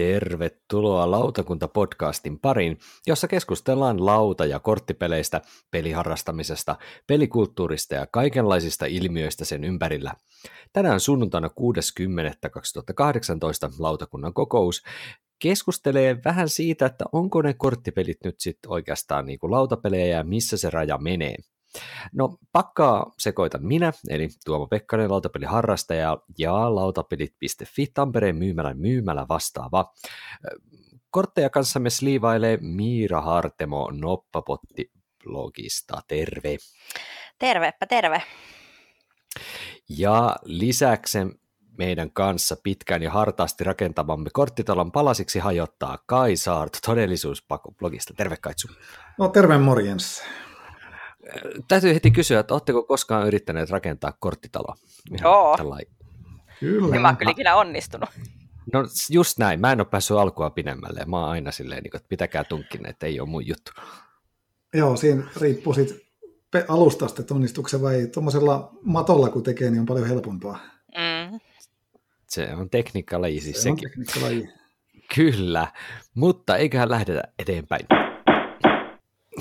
Tervetuloa Lautakunta-podcastin pariin, jossa keskustellaan lauta- ja korttipeleistä, peliharrastamisesta, pelikulttuurista ja kaikenlaisista ilmiöistä sen ympärillä. Tänään sunnuntaina 6.10.2018 lautakunnan kokous keskustelee vähän siitä, että onko ne korttipelit nyt sitten oikeastaan niin kuin lautapelejä ja missä se raja menee. No pakkaa sekoitan minä, eli Tuomo Pekkanen, lautapeliharrastaja ja lautapelit.fi Tampereen myymälän myymälä vastaava. Kortteja kanssamme sliivailee Miira Hartemo Noppapotti blogista. Terve. Tervepä terve. Ja lisäksi meidän kanssa pitkään ja hartaasti rakentamamme korttitalon palasiksi hajottaa Kai Saart todellisuuspako-blogista. Terve Kaitsu. No terve morjens. Täytyy heti kysyä, että oletteko koskaan yrittäneet rakentaa korttitaloa? Joo. Kyllä. Ja mä kyllä ikinä onnistunut. No just näin, mä en ole päässyt alkua pidemmälle. Mä oon aina silleen, niin että pitäkää tunkin, että ei ole mun juttu. Joo, siinä riippuu siitä alustasta, että onnistuksen vai tuommoisella matolla kun tekee, niin on paljon helpompaa. Mm. Se on tekniikkalaji siis se sekin. On tekniikkalaji. Kyllä, mutta eiköhän lähdetä eteenpäin.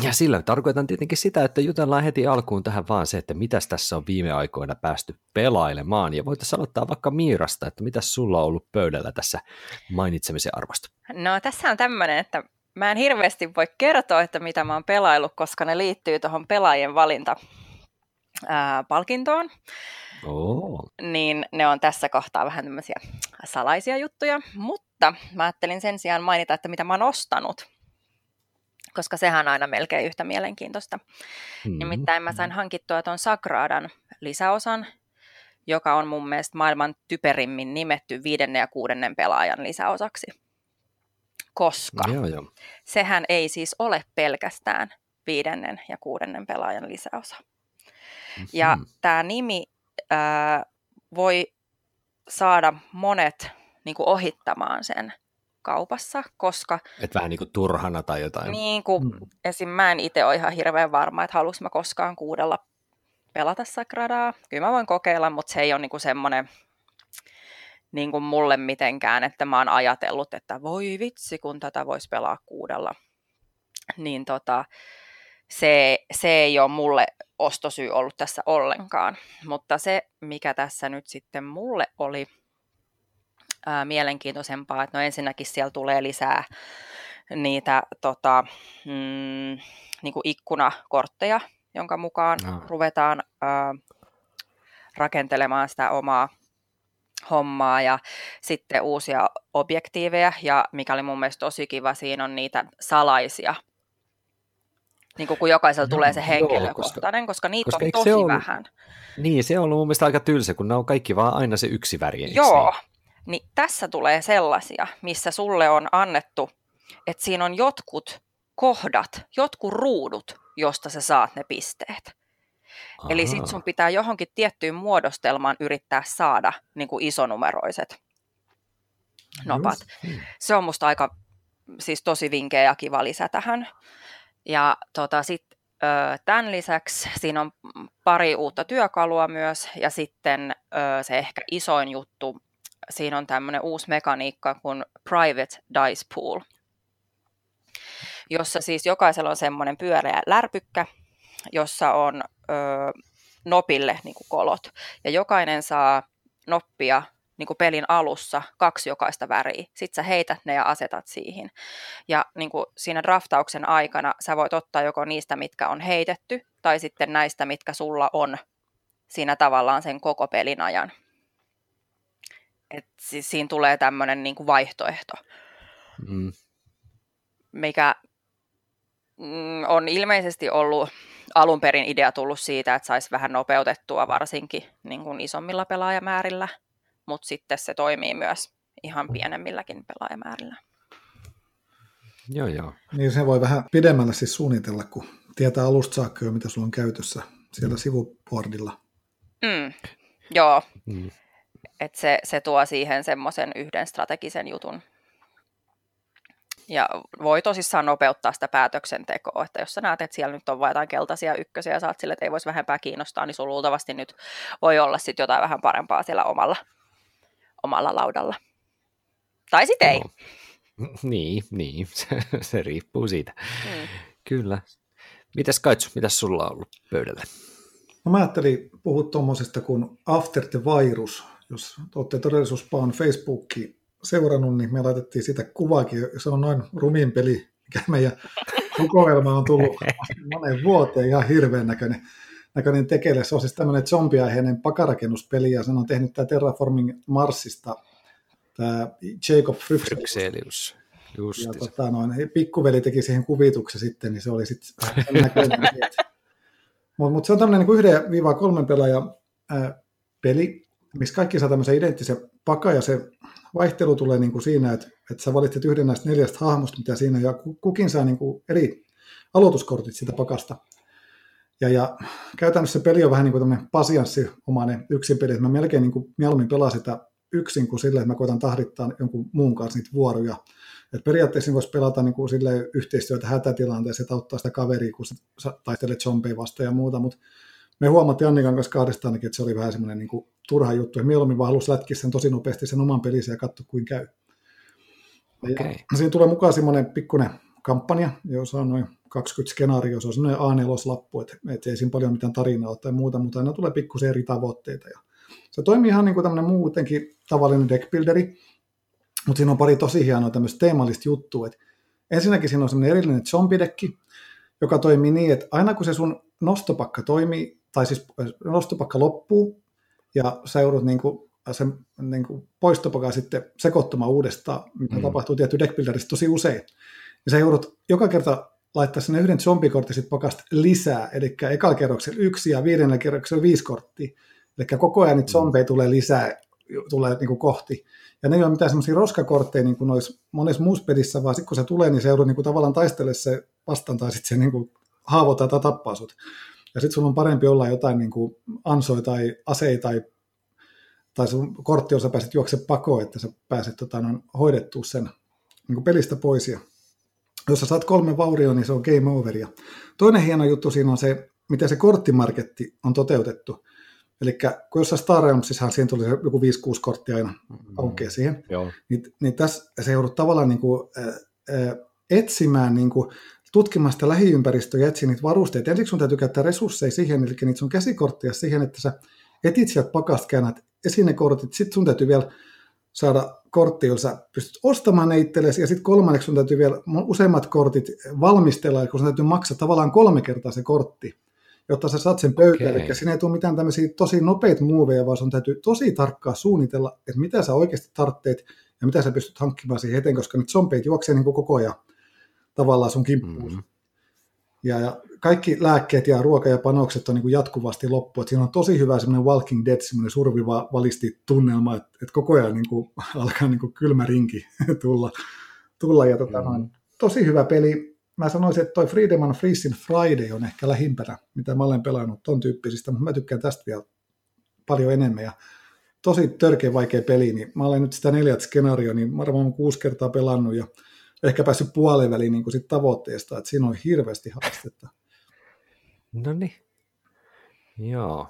Ja sillä tarkoitan tietenkin sitä, että jutellaan heti alkuun tähän vaan se, että mitäs tässä on viime aikoina päästy pelailemaan. Ja voitaisiin aloittaa vaikka Miirasta, että mitä sulla on ollut pöydällä tässä mainitsemisen arvosta? No tässä on tämmöinen, että mä en hirveästi voi kertoa, että mitä mä oon pelaillut, koska ne liittyy tuohon pelaajien valinta ää, palkintoon. Oh. Niin ne on tässä kohtaa vähän tämmöisiä salaisia juttuja, mutta mä ajattelin sen sijaan mainita, että mitä mä oon ostanut koska sehän on aina melkein yhtä mielenkiintoista. Mm-hmm. Nimittäin mä sain hankittua tuon Sagradan lisäosan, joka on mun mielestä maailman typerimmin nimetty viidennen ja kuudennen pelaajan lisäosaksi. Koska joo, joo. sehän ei siis ole pelkästään viidennen ja kuudennen pelaajan lisäosa. Mm-hmm. Ja tämä nimi ää, voi saada monet niin kuin ohittamaan sen kaupassa, koska... Et vähän niin kuin turhana tai jotain. Niin kuin, mm. esim. mä en itse ole ihan hirveän varma, että haluaisin mä koskaan kuudella pelata Sagradaa. Kyllä mä voin kokeilla, mutta se ei ole niin kuin semmoinen niin kuin mulle mitenkään, että mä oon ajatellut, että voi vitsi, kun tätä voisi pelaa kuudella. Niin tota, se, se ei ole mulle ostosyy ollut tässä ollenkaan. Mutta se, mikä tässä nyt sitten mulle oli ää, mielenkiintoisempaa, että no ensinnäkin siellä tulee lisää niitä tota, mm, niin kuin ikkunakortteja, jonka mukaan no. ruvetaan ää, rakentelemaan sitä omaa hommaa ja sitten uusia objektiiveja ja mikä oli mun mielestä tosi kiva, siinä on niitä salaisia niin kuin kun jokaisella no, tulee se henkilökohtainen, joo, koska, koska niitä koska on tosi ollut, vähän. Niin, se on ollut mun mielestä aika tylsä, kun ne on kaikki vaan aina se yksi väri. Joo, niin? Niin tässä tulee sellaisia, missä sulle on annettu, että siinä on jotkut kohdat, jotkut ruudut, josta sä saat ne pisteet. Aha. Eli sit sun pitää johonkin tiettyyn muodostelmaan yrittää saada niin kuin isonumeroiset nopat. Just. Se on musta aika siis tosi vinkeä ja kiva lisä tähän. Ja tota, sit, tämän lisäksi siinä on pari uutta työkalua myös, ja sitten se ehkä isoin juttu siinä on tämmöinen uusi mekaniikka kuin Private Dice Pool, jossa siis jokaisella on semmoinen pyöreä lärpykkä, jossa on ö, nopille niin kuin kolot. Ja jokainen saa noppia niin kuin pelin alussa kaksi jokaista väriä. Sitten sä heität ne ja asetat siihen. Ja niin kuin siinä draftauksen aikana sä voit ottaa joko niistä, mitkä on heitetty, tai sitten näistä, mitkä sulla on siinä tavallaan sen koko pelin ajan. Et siis siinä tulee tämmöinen niin vaihtoehto, mm. mikä mm, on ilmeisesti ollut alun perin idea tullut siitä, että saisi vähän nopeutettua varsinkin niin kuin isommilla pelaajamäärillä, mutta sitten se toimii myös ihan pienemmilläkin pelaajamäärillä. Joo, joo. Niin se voi vähän pidemmällä siis suunnitella, kun tietää alusta saakka jo, mitä sulla on käytössä siellä mm. sivupuordilla. Mm. Joo. Mm että se, se tuo siihen semmoisen yhden strategisen jutun. Ja voi tosissaan nopeuttaa sitä päätöksentekoa, että jos sä näet, että siellä nyt on vain jotain keltaisia ykkösiä ja saat sille, että ei voisi vähempää kiinnostaa, niin sulla luultavasti nyt voi olla sitten jotain vähän parempaa siellä omalla, omalla laudalla. Tai sitten ei. Niin, niin. Se, se riippuu siitä. Mm. Kyllä. Mitäs Kaitsu, mitäs sulla on ollut pöydällä? No mä ajattelin puhua tuommoisesta kuin After the Virus. Jos olette todellisuuspaan Facebookiin seurannut, niin me laitettiin sitä kuvaakin. Se on noin rumin peli, mikä meidän kokoelma on tullut monen vuoteen. Ihan hirveän näköinen, näköinen tekele. Se on siis tämmöinen zombiaiheinen pakarakennuspeli, ja sen on tehnyt tämä Terraforming Marsista tämä Jacob Fryxelius. Ja tota, noin, pikkuveli teki siihen kuvituksen sitten, niin se oli sitten näköinen. Mutta mut se on tämmöinen niin yhden viiva kolmen pelaajan ää, peli, missä kaikki saa tämmöisen identtisen paka, ja se vaihtelu tulee niin kuin siinä, että, että sä valitset yhden näistä neljästä hahmosta, mitä siinä, ja kukin saa niin kuin eri aloituskortit siitä pakasta. Ja, ja käytännössä peli on vähän niin kuin tämmöinen pasianssiomainen yksin peli, että mä melkein niin kuin mieluummin pelaan sitä yksin kuin sille, että mä koitan tahdittaa jonkun muun kanssa niitä vuoroja. Et periaatteessa voisi pelata niin kuin yhteistyötä hätätilanteessa, että auttaa sitä kaveria, kun sä taistelet zombeja vastaan ja muuta, mutta me huomattiin Annikan kanssa kahdestaan, että se oli vähän semmoinen niin turha juttu, ja mieluummin vaan halusi lätkiä sen tosi nopeasti sen oman pelisen ja katsoa, kuin käy. Okay. Ja siinä tulee mukaan semmoinen pikkuinen kampanja, jossa on noin 20 skenaario, se on semmoinen A4-lappu, että, että ei siinä paljon mitään tarinaa tai muuta, mutta aina tulee pikkusen eri tavoitteita. Ja se toimii ihan niin kuin tämmöinen muutenkin tavallinen deckbuilderi, mutta siinä on pari tosi hienoa tämmöistä teemallista juttua. Et ensinnäkin siinä on semmoinen erillinen zombidekki, joka toimii niin, että aina kun se sun nostopakka toimii, tai siis nostopakka loppuu, ja sä joudut niin kuin sen niin kuin poistopakan sitten sekoittamaan uudestaan, mitä mm. tapahtuu tietty deckbuilderissa tosi usein. Ja sä joudut joka kerta laittaa sinne yhden zombikortin sitten pakasta lisää, eli ekalla kerroksella yksi ja viidennellä kerroksella viisi korttia. Eli koko ajan niitä mm. zombeja tulee lisää, tulee niin kuin kohti. Ja ne ei ole mitään semmoisia roskakortteja niin kuin olisi monessa muussa pelissä, vaan sitten kun se tulee, niin se joudut niin kuin tavallaan taistelemaan se vastaan tai sitten se niin kuin haavoittaa tai tappaa sut. Ja sitten sulla on parempi olla jotain niin kuin ansoja tai aseita tai, tai sun kortti, jossa pääset juokse pakoon, että sä pääset tota, noin, hoidettua sen niin kuin pelistä pois. Ja jos sä saat kolme vaurioa, niin se on game over. Ja toinen hieno juttu siinä on se, miten se korttimarketti on toteutettu. Eli kun jossain Star Realmsissahan siihen tuli joku 5-6 korttia aina mm-hmm. aukeaa siihen, Joo. Niin, niin tässä se joudut tavallaan niin kuin, äh, etsimään, niin kuin, tutkimaan sitä lähiympäristöä ja etsiä niitä varusteita. Ensiksi sun täytyy käyttää resursseja siihen, eli niitä sun käsikorttia siihen, että sä etit sieltä pakasta, käännät esinekortit, sitten sun täytyy vielä saada kortti, jolla sä pystyt ostamaan ne itsellesi, ja sitten kolmanneksi sun täytyy vielä useimmat kortit valmistella, kun sun täytyy maksaa tavallaan kolme kertaa se kortti jotta sä saat sen pöytään. Okay. Eli siinä ei tule mitään tämmöisiä tosi nopeita muuveja, vaan sun täytyy tosi tarkkaan suunnitella, että mitä sä oikeasti tarvitset ja mitä sä pystyt hankkimaan siihen eteen, koska nyt zombeit juoksee niin koko ajan tavallaan sun kimppuun. Mm-hmm. Ja, ja kaikki lääkkeet ja ruoka ja panokset on niin kuin jatkuvasti loppu. Että siinä on tosi hyvä semmoinen Walking Dead, semmoinen surviva valisti tunnelma, että, että koko ajan niin kuin, alkaa niin kuin kylmä rinki tulla. tulla ja tota, mm. tosi hyvä peli mä sanoisin, että toi Freedom and Freezing Friday on ehkä lähimpänä, mitä mä olen pelannut ton tyyppisistä, mutta mä tykkään tästä vielä paljon enemmän. Ja tosi törkeä vaikea peli, niin mä olen nyt sitä neljät skenaario, niin varmaan kuusi kertaa pelannut ja ehkä päässyt puoleen väliin niin sit tavoitteesta, että siinä on hirveästi haastetta. No niin. Joo.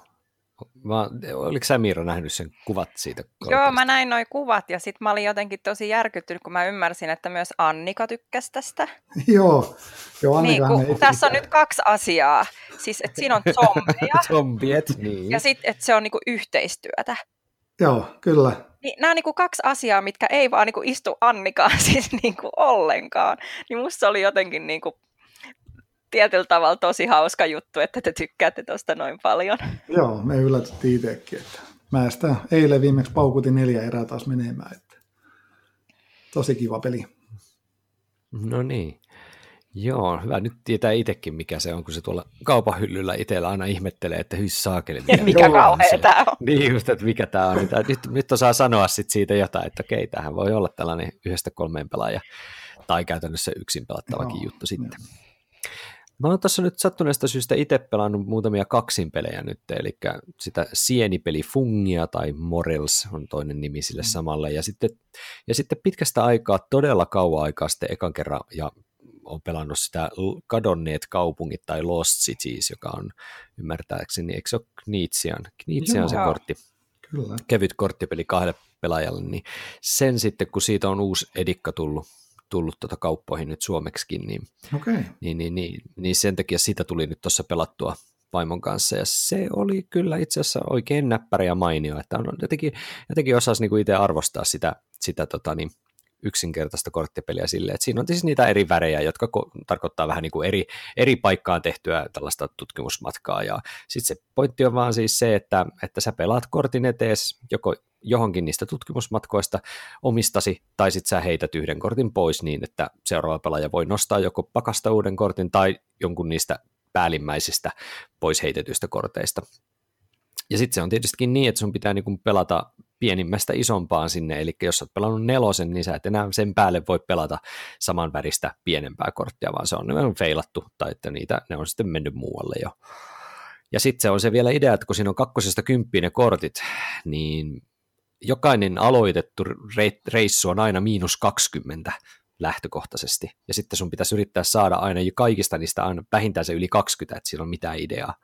Mä, oliko sä Miira nähnyt sen kuvat siitä? Korkeasta? Joo, mä näin noin kuvat ja sitten mä olin jotenkin tosi järkyttynyt, kun mä ymmärsin, että myös Annika tykkäsi tästä. joo, joo Annika niin, kun, Tässä on nyt kaksi asiaa. Siis, että siinä on zombeja. Zombiet, niin. Ja sitten, että se on niinku yhteistyötä. Joo, kyllä. Niin, nämä on niinku kaksi asiaa, mitkä ei vaan niinku istu Annikaan siis niinku ollenkaan. Niin musta oli jotenkin niinku tietyllä tavalla tosi hauska juttu, että te tykkäätte tuosta noin paljon. Joo, me yllätettiin itsekin, että mä sitä eilen viimeksi paukutin neljä erää taas menemään, että tosi kiva peli. No niin. Joo, hyvä. Nyt tietää itsekin, mikä se on, kun se tuolla kaupan hyllyllä itsellä aina ihmettelee, että hys saakeli. Mikä, mikä kauhea tämä on. Niin just, että mikä tämä on. Nyt, nyt osaa sanoa sit siitä jotain, että okei, tähän voi olla tällainen yhdestä kolmeen pelaaja tai käytännössä yksin pelattavakin Joo, juttu sitten. Joo. Mä oon tässä nyt sattuneesta syystä itse pelannut muutamia kaksinpelejä nyt, eli sitä sienipeli Fungia tai Morels on toinen nimi sille mm. samalle, ja sitten, ja sitten pitkästä aikaa, todella kauan aikaa sitten ekan kerran, ja on pelannut sitä Kadonneet kaupungit tai Lost Cities, joka on ymmärtääkseni, eikö se ole Kniitsian? Kniitsian se kortti. Kyllä. Kevyt korttipeli kahdelle pelaajalle, niin sen sitten, kun siitä on uusi edikka tullut tullut tuota kauppoihin nyt suomeksikin, niin, okay. niin, niin, niin, niin sen takia sitä tuli nyt tuossa pelattua vaimon kanssa, ja se oli kyllä itse asiassa oikein näppärä ja mainio, että on jotenkin, jotenkin osasi niin kuin itse arvostaa sitä, sitä tota, niin, yksinkertaista korttipeliä silleen, että siinä on siis niitä eri värejä, jotka ko- tarkoittaa vähän niin kuin eri, eri paikkaan tehtyä tällaista tutkimusmatkaa, ja sitten se pointti on vaan siis se, että, että sä pelaat kortin etees joko johonkin niistä tutkimusmatkoista omistasi, tai sitten sä heität yhden kortin pois niin, että seuraava pelaaja voi nostaa joko pakasta uuden kortin tai jonkun niistä päällimmäisistä pois heitetyistä korteista. Ja sitten se on tietystikin niin, että sun pitää niinku pelata pienimmästä isompaan sinne, eli jos olet pelannut nelosen, niin sä et enää sen päälle voi pelata saman väristä pienempää korttia, vaan se on feilattu, tai että niitä, ne on sitten mennyt muualle jo. Ja sitten se on se vielä idea, että kun siinä on kakkosesta kymppiin ne kortit, niin jokainen aloitettu reissu on aina miinus 20 lähtökohtaisesti, ja sitten sun pitäisi yrittää saada aina kaikista niistä aina vähintään se yli 20, että sillä on mitään ideaa.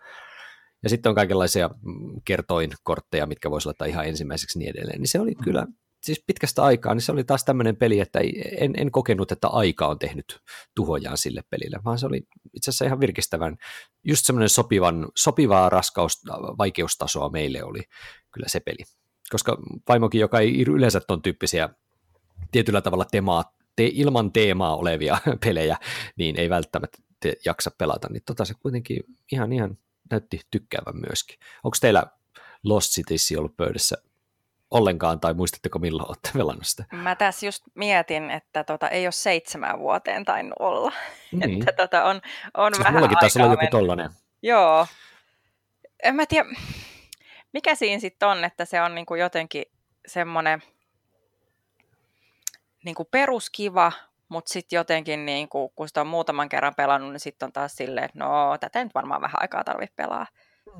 Ja sitten on kaikenlaisia mm, kertoinkortteja, mitkä voisi laittaa ihan ensimmäiseksi niin edelleen. Niin se oli mm. kyllä, siis pitkästä aikaa, niin se oli taas tämmöinen peli, että en, en kokenut, että aika on tehnyt tuhojaan sille pelille, vaan se oli itse asiassa ihan virkistävän, just semmoinen sopivan, sopivaa raskaus, vaikeustasoa meille oli kyllä se peli. Koska vaimokin, joka ei yleensä ton tyyppisiä tietyllä tavalla temaa, te, ilman teemaa olevia pelejä, niin ei välttämättä jaksa pelata, niin tota se kuitenkin ihan, ihan näytti tykkäävän myöskin. Onko teillä Lost Cities ollut pöydässä ollenkaan, tai muistatteko milloin olette pelannut sitä? Mä tässä just mietin, että tota, ei ole seitsemän vuoteen tainnut olla. Niin. että tota, on, on siis vähän mullakin taisi olla joku tollainen. Joo. En mä tiedä, mikä siinä sitten on, että se on niinku jotenkin semmoinen niinku peruskiva, mutta sitten jotenkin, niin kun, kun sitä on muutaman kerran pelannut, niin sitten on taas silleen, että no tätä nyt varmaan vähän aikaa tarvitse pelaa.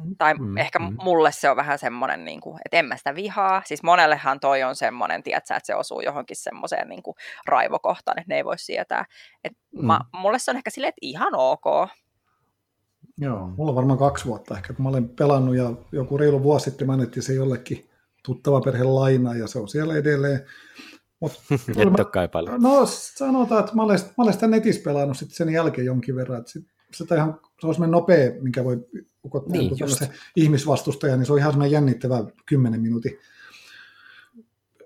Mm. Tai mm, ehkä mm. mulle se on vähän semmoinen, niin kuin, että en mä sitä vihaa. Siis monellehan toi on semmoinen, tiedätkö, että se osuu johonkin semmoiseen niin kuin raivokohtaan, että ne ei voi sietää. Et mm. mä, mulle se on ehkä silleen, että ihan ok. Joo, mulla on varmaan kaksi vuotta ehkä, kun mä olen pelannut ja joku reilu vuosi sitten mä se jollekin tuttava perhe lainaa ja se on siellä edelleen. Mut, Et ole kaipailla. No sanotaan, että mä olen, mä olen sitä netissä pelannut sit sen jälkeen jonkin verran. Että sit, sitä ihan, se on semmoinen nopea, minkä voi ukottaa niin, ihmisvastustaja, niin se on ihan semmoinen jännittävä kymmenen minuutin.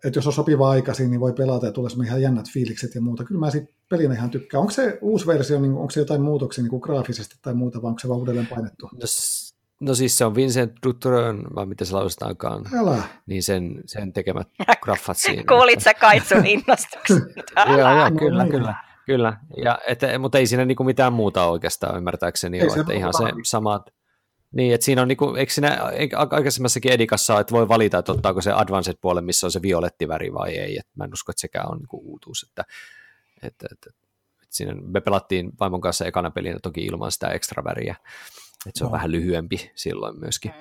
Että jos on sopiva aikaisin, niin voi pelata ja tulee ihan jännät fiilikset ja muuta. Kyllä mä siitä pelinä ihan tykkään. Onko se uusi versio, niin onko se jotain muutoksia niin kuin graafisesti tai muuta, vai onko se vaan uudelleen painettu? No, No siis se on Vincent Dutron, vai miten se lausutaankaan, Älä. niin sen, sen tekemät graffat siinä. Kuulit sä Kaitsun innostuksen? joo, joo, kyllä, kyllä. Kyllä, ja, et, mutta ei siinä niinku mitään muuta oikeastaan ymmärtääkseni ei ole, että ihan se samat, niin, että siinä on, niinku, eikö siinä aikaisemmassakin Edikassa että voi valita, että ottaako se advanced puolen, missä on se violetti väri vai ei, että mä en usko, että sekään on niinku uutuus, että, että, että, että siinä me pelattiin vaimon kanssa ekana pelinä toki ilman sitä ekstra väriä, että se on no. vähän lyhyempi silloin myöskin.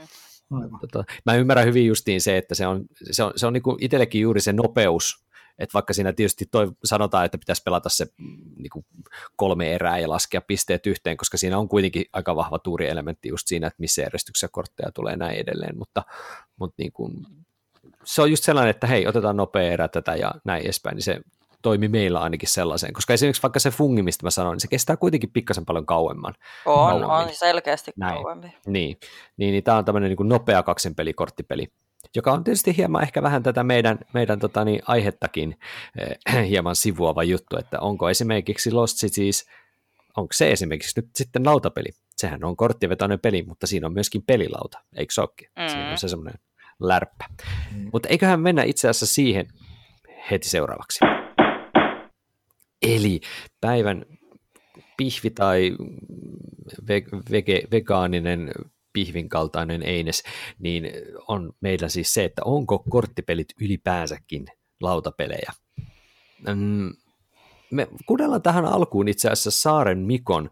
Mm. Tota, mä ymmärrän hyvin justiin se, että se on, se on, se on niinku itsellekin juuri se nopeus, että vaikka siinä tietysti toi sanotaan, että pitäisi pelata se mm, niinku kolme erää ja laskea pisteet yhteen, koska siinä on kuitenkin aika vahva tuurielementti just siinä, että missä järjestyksessä kortteja tulee näin edelleen, mutta, mutta niinku, se on just sellainen, että hei, otetaan nopea erä tätä ja näin edespäin, niin se toimi meillä ainakin sellaiseen, koska esimerkiksi vaikka se fungi, mistä mä sanoin, niin se kestää kuitenkin pikkasen paljon kauemman. On, kauemmin. on selkeästi Näin. kauemmin. Niin, niin, niin tämä on tämmöinen niin nopea kaksinpeli, korttipeli, joka on tietysti hieman ehkä vähän tätä meidän, meidän tota, niin, aihettakin eh, hieman sivuava juttu, että onko esimerkiksi Lost Cities, onko se esimerkiksi nyt sitten lautapeli? Sehän on korttivetoinen peli, mutta siinä on myöskin pelilauta, eikö se olekin? Mm. Siinä on se semmoinen lärppä. Mm. Mutta eiköhän mennä itse asiassa siihen heti seuraavaksi. Eli päivän pihvi tai vege, vegaaninen pihvin kaltainen eines, niin on meillä siis se, että onko korttipelit ylipäänsäkin lautapelejä. Mm, me kuunnellaan tähän alkuun itse asiassa Saaren Mikon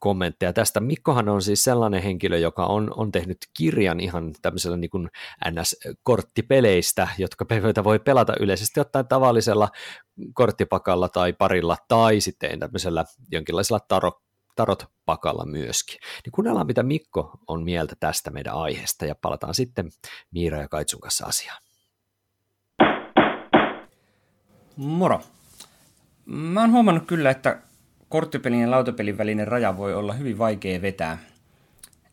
kommentteja tästä. Mikkohan on siis sellainen henkilö, joka on, on tehnyt kirjan ihan tämmöisellä niin NS-korttipeleistä, jotka voi pelata yleisesti ottaen tavallisella korttipakalla tai parilla tai sitten tämmöisellä jonkinlaisella taro, tarot-pakalla myöskin. Niin kuunnellaan, mitä Mikko on mieltä tästä meidän aiheesta ja palataan sitten Miira ja Kaitsun kanssa asiaan. Moro! Mä oon huomannut kyllä, että korttipelin ja lautapelin välinen raja voi olla hyvin vaikea vetää,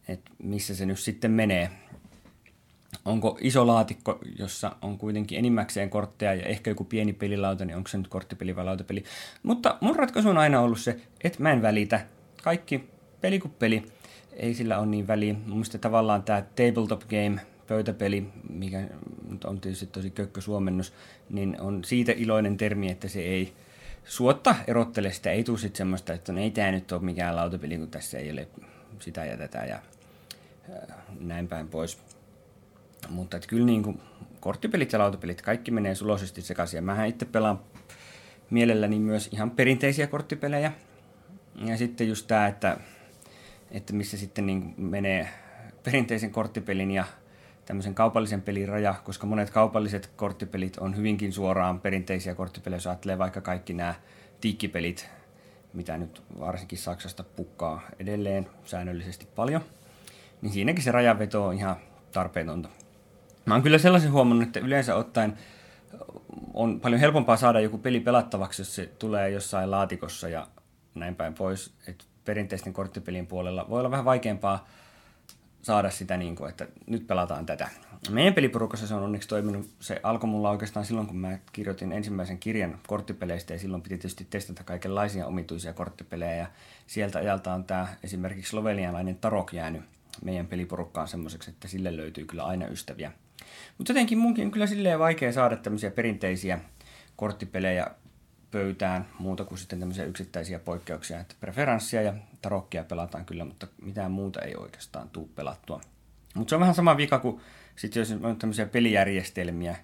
että missä se nyt sitten menee. Onko iso laatikko, jossa on kuitenkin enimmäkseen kortteja ja ehkä joku pieni pelilauta, niin onko se nyt korttipeli vai lautapeli. Mutta mun ratkaisu on aina ollut se, että mä en välitä. Kaikki peli kuin peli, ei sillä ole niin väliä. Mun mielestä tavallaan tämä tabletop game, pöytäpeli, mikä on tietysti tosi kökkö suomennus, niin on siitä iloinen termi, että se ei suotta erottele sitä. Ei tule sitten semmoista, että no ei tämä nyt ole mikään lautapeli, kun tässä ei ole sitä ja tätä ja näin päin pois. Mutta että kyllä niin kuin korttipelit ja lautapelit, kaikki menee suloisesti sekaisin. Mähän itse pelaan mielelläni myös ihan perinteisiä korttipelejä. Ja sitten just tämä, että, että missä sitten niin menee perinteisen korttipelin ja tämmöisen kaupallisen pelin raja, koska monet kaupalliset korttipelit on hyvinkin suoraan perinteisiä korttipelejä, jos ajattelee vaikka kaikki nämä tiikkipelit, mitä nyt varsinkin Saksasta pukkaa edelleen säännöllisesti paljon, niin siinäkin se rajanveto on ihan tarpeetonta. Mä oon kyllä sellaisen huomannut, että yleensä ottaen on paljon helpompaa saada joku peli pelattavaksi, jos se tulee jossain laatikossa ja näin päin pois. Et perinteisten korttipelien puolella voi olla vähän vaikeampaa saada sitä, niin kuin, että nyt pelataan tätä. Meidän peliporukassa se on onneksi toiminut. Se alkoi mulla oikeastaan silloin, kun mä kirjoitin ensimmäisen kirjan korttipeleistä ja silloin piti tietysti testata kaikenlaisia omituisia korttipelejä ja sieltä ajalta on tämä esimerkiksi slovenialainen Tarok jäänyt meidän peliporukkaan semmoiseksi, että sille löytyy kyllä aina ystäviä. Mutta jotenkin munkin on kyllä silleen vaikea saada tämmöisiä perinteisiä korttipelejä pöytään muuta kuin sitten tämmöisiä yksittäisiä poikkeuksia. Että preferenssia ja tarokkia pelataan kyllä, mutta mitään muuta ei oikeastaan tuu pelattua. Mutta se on vähän sama vika kuin sitten jos on tämmöisiä pelijärjestelmiä,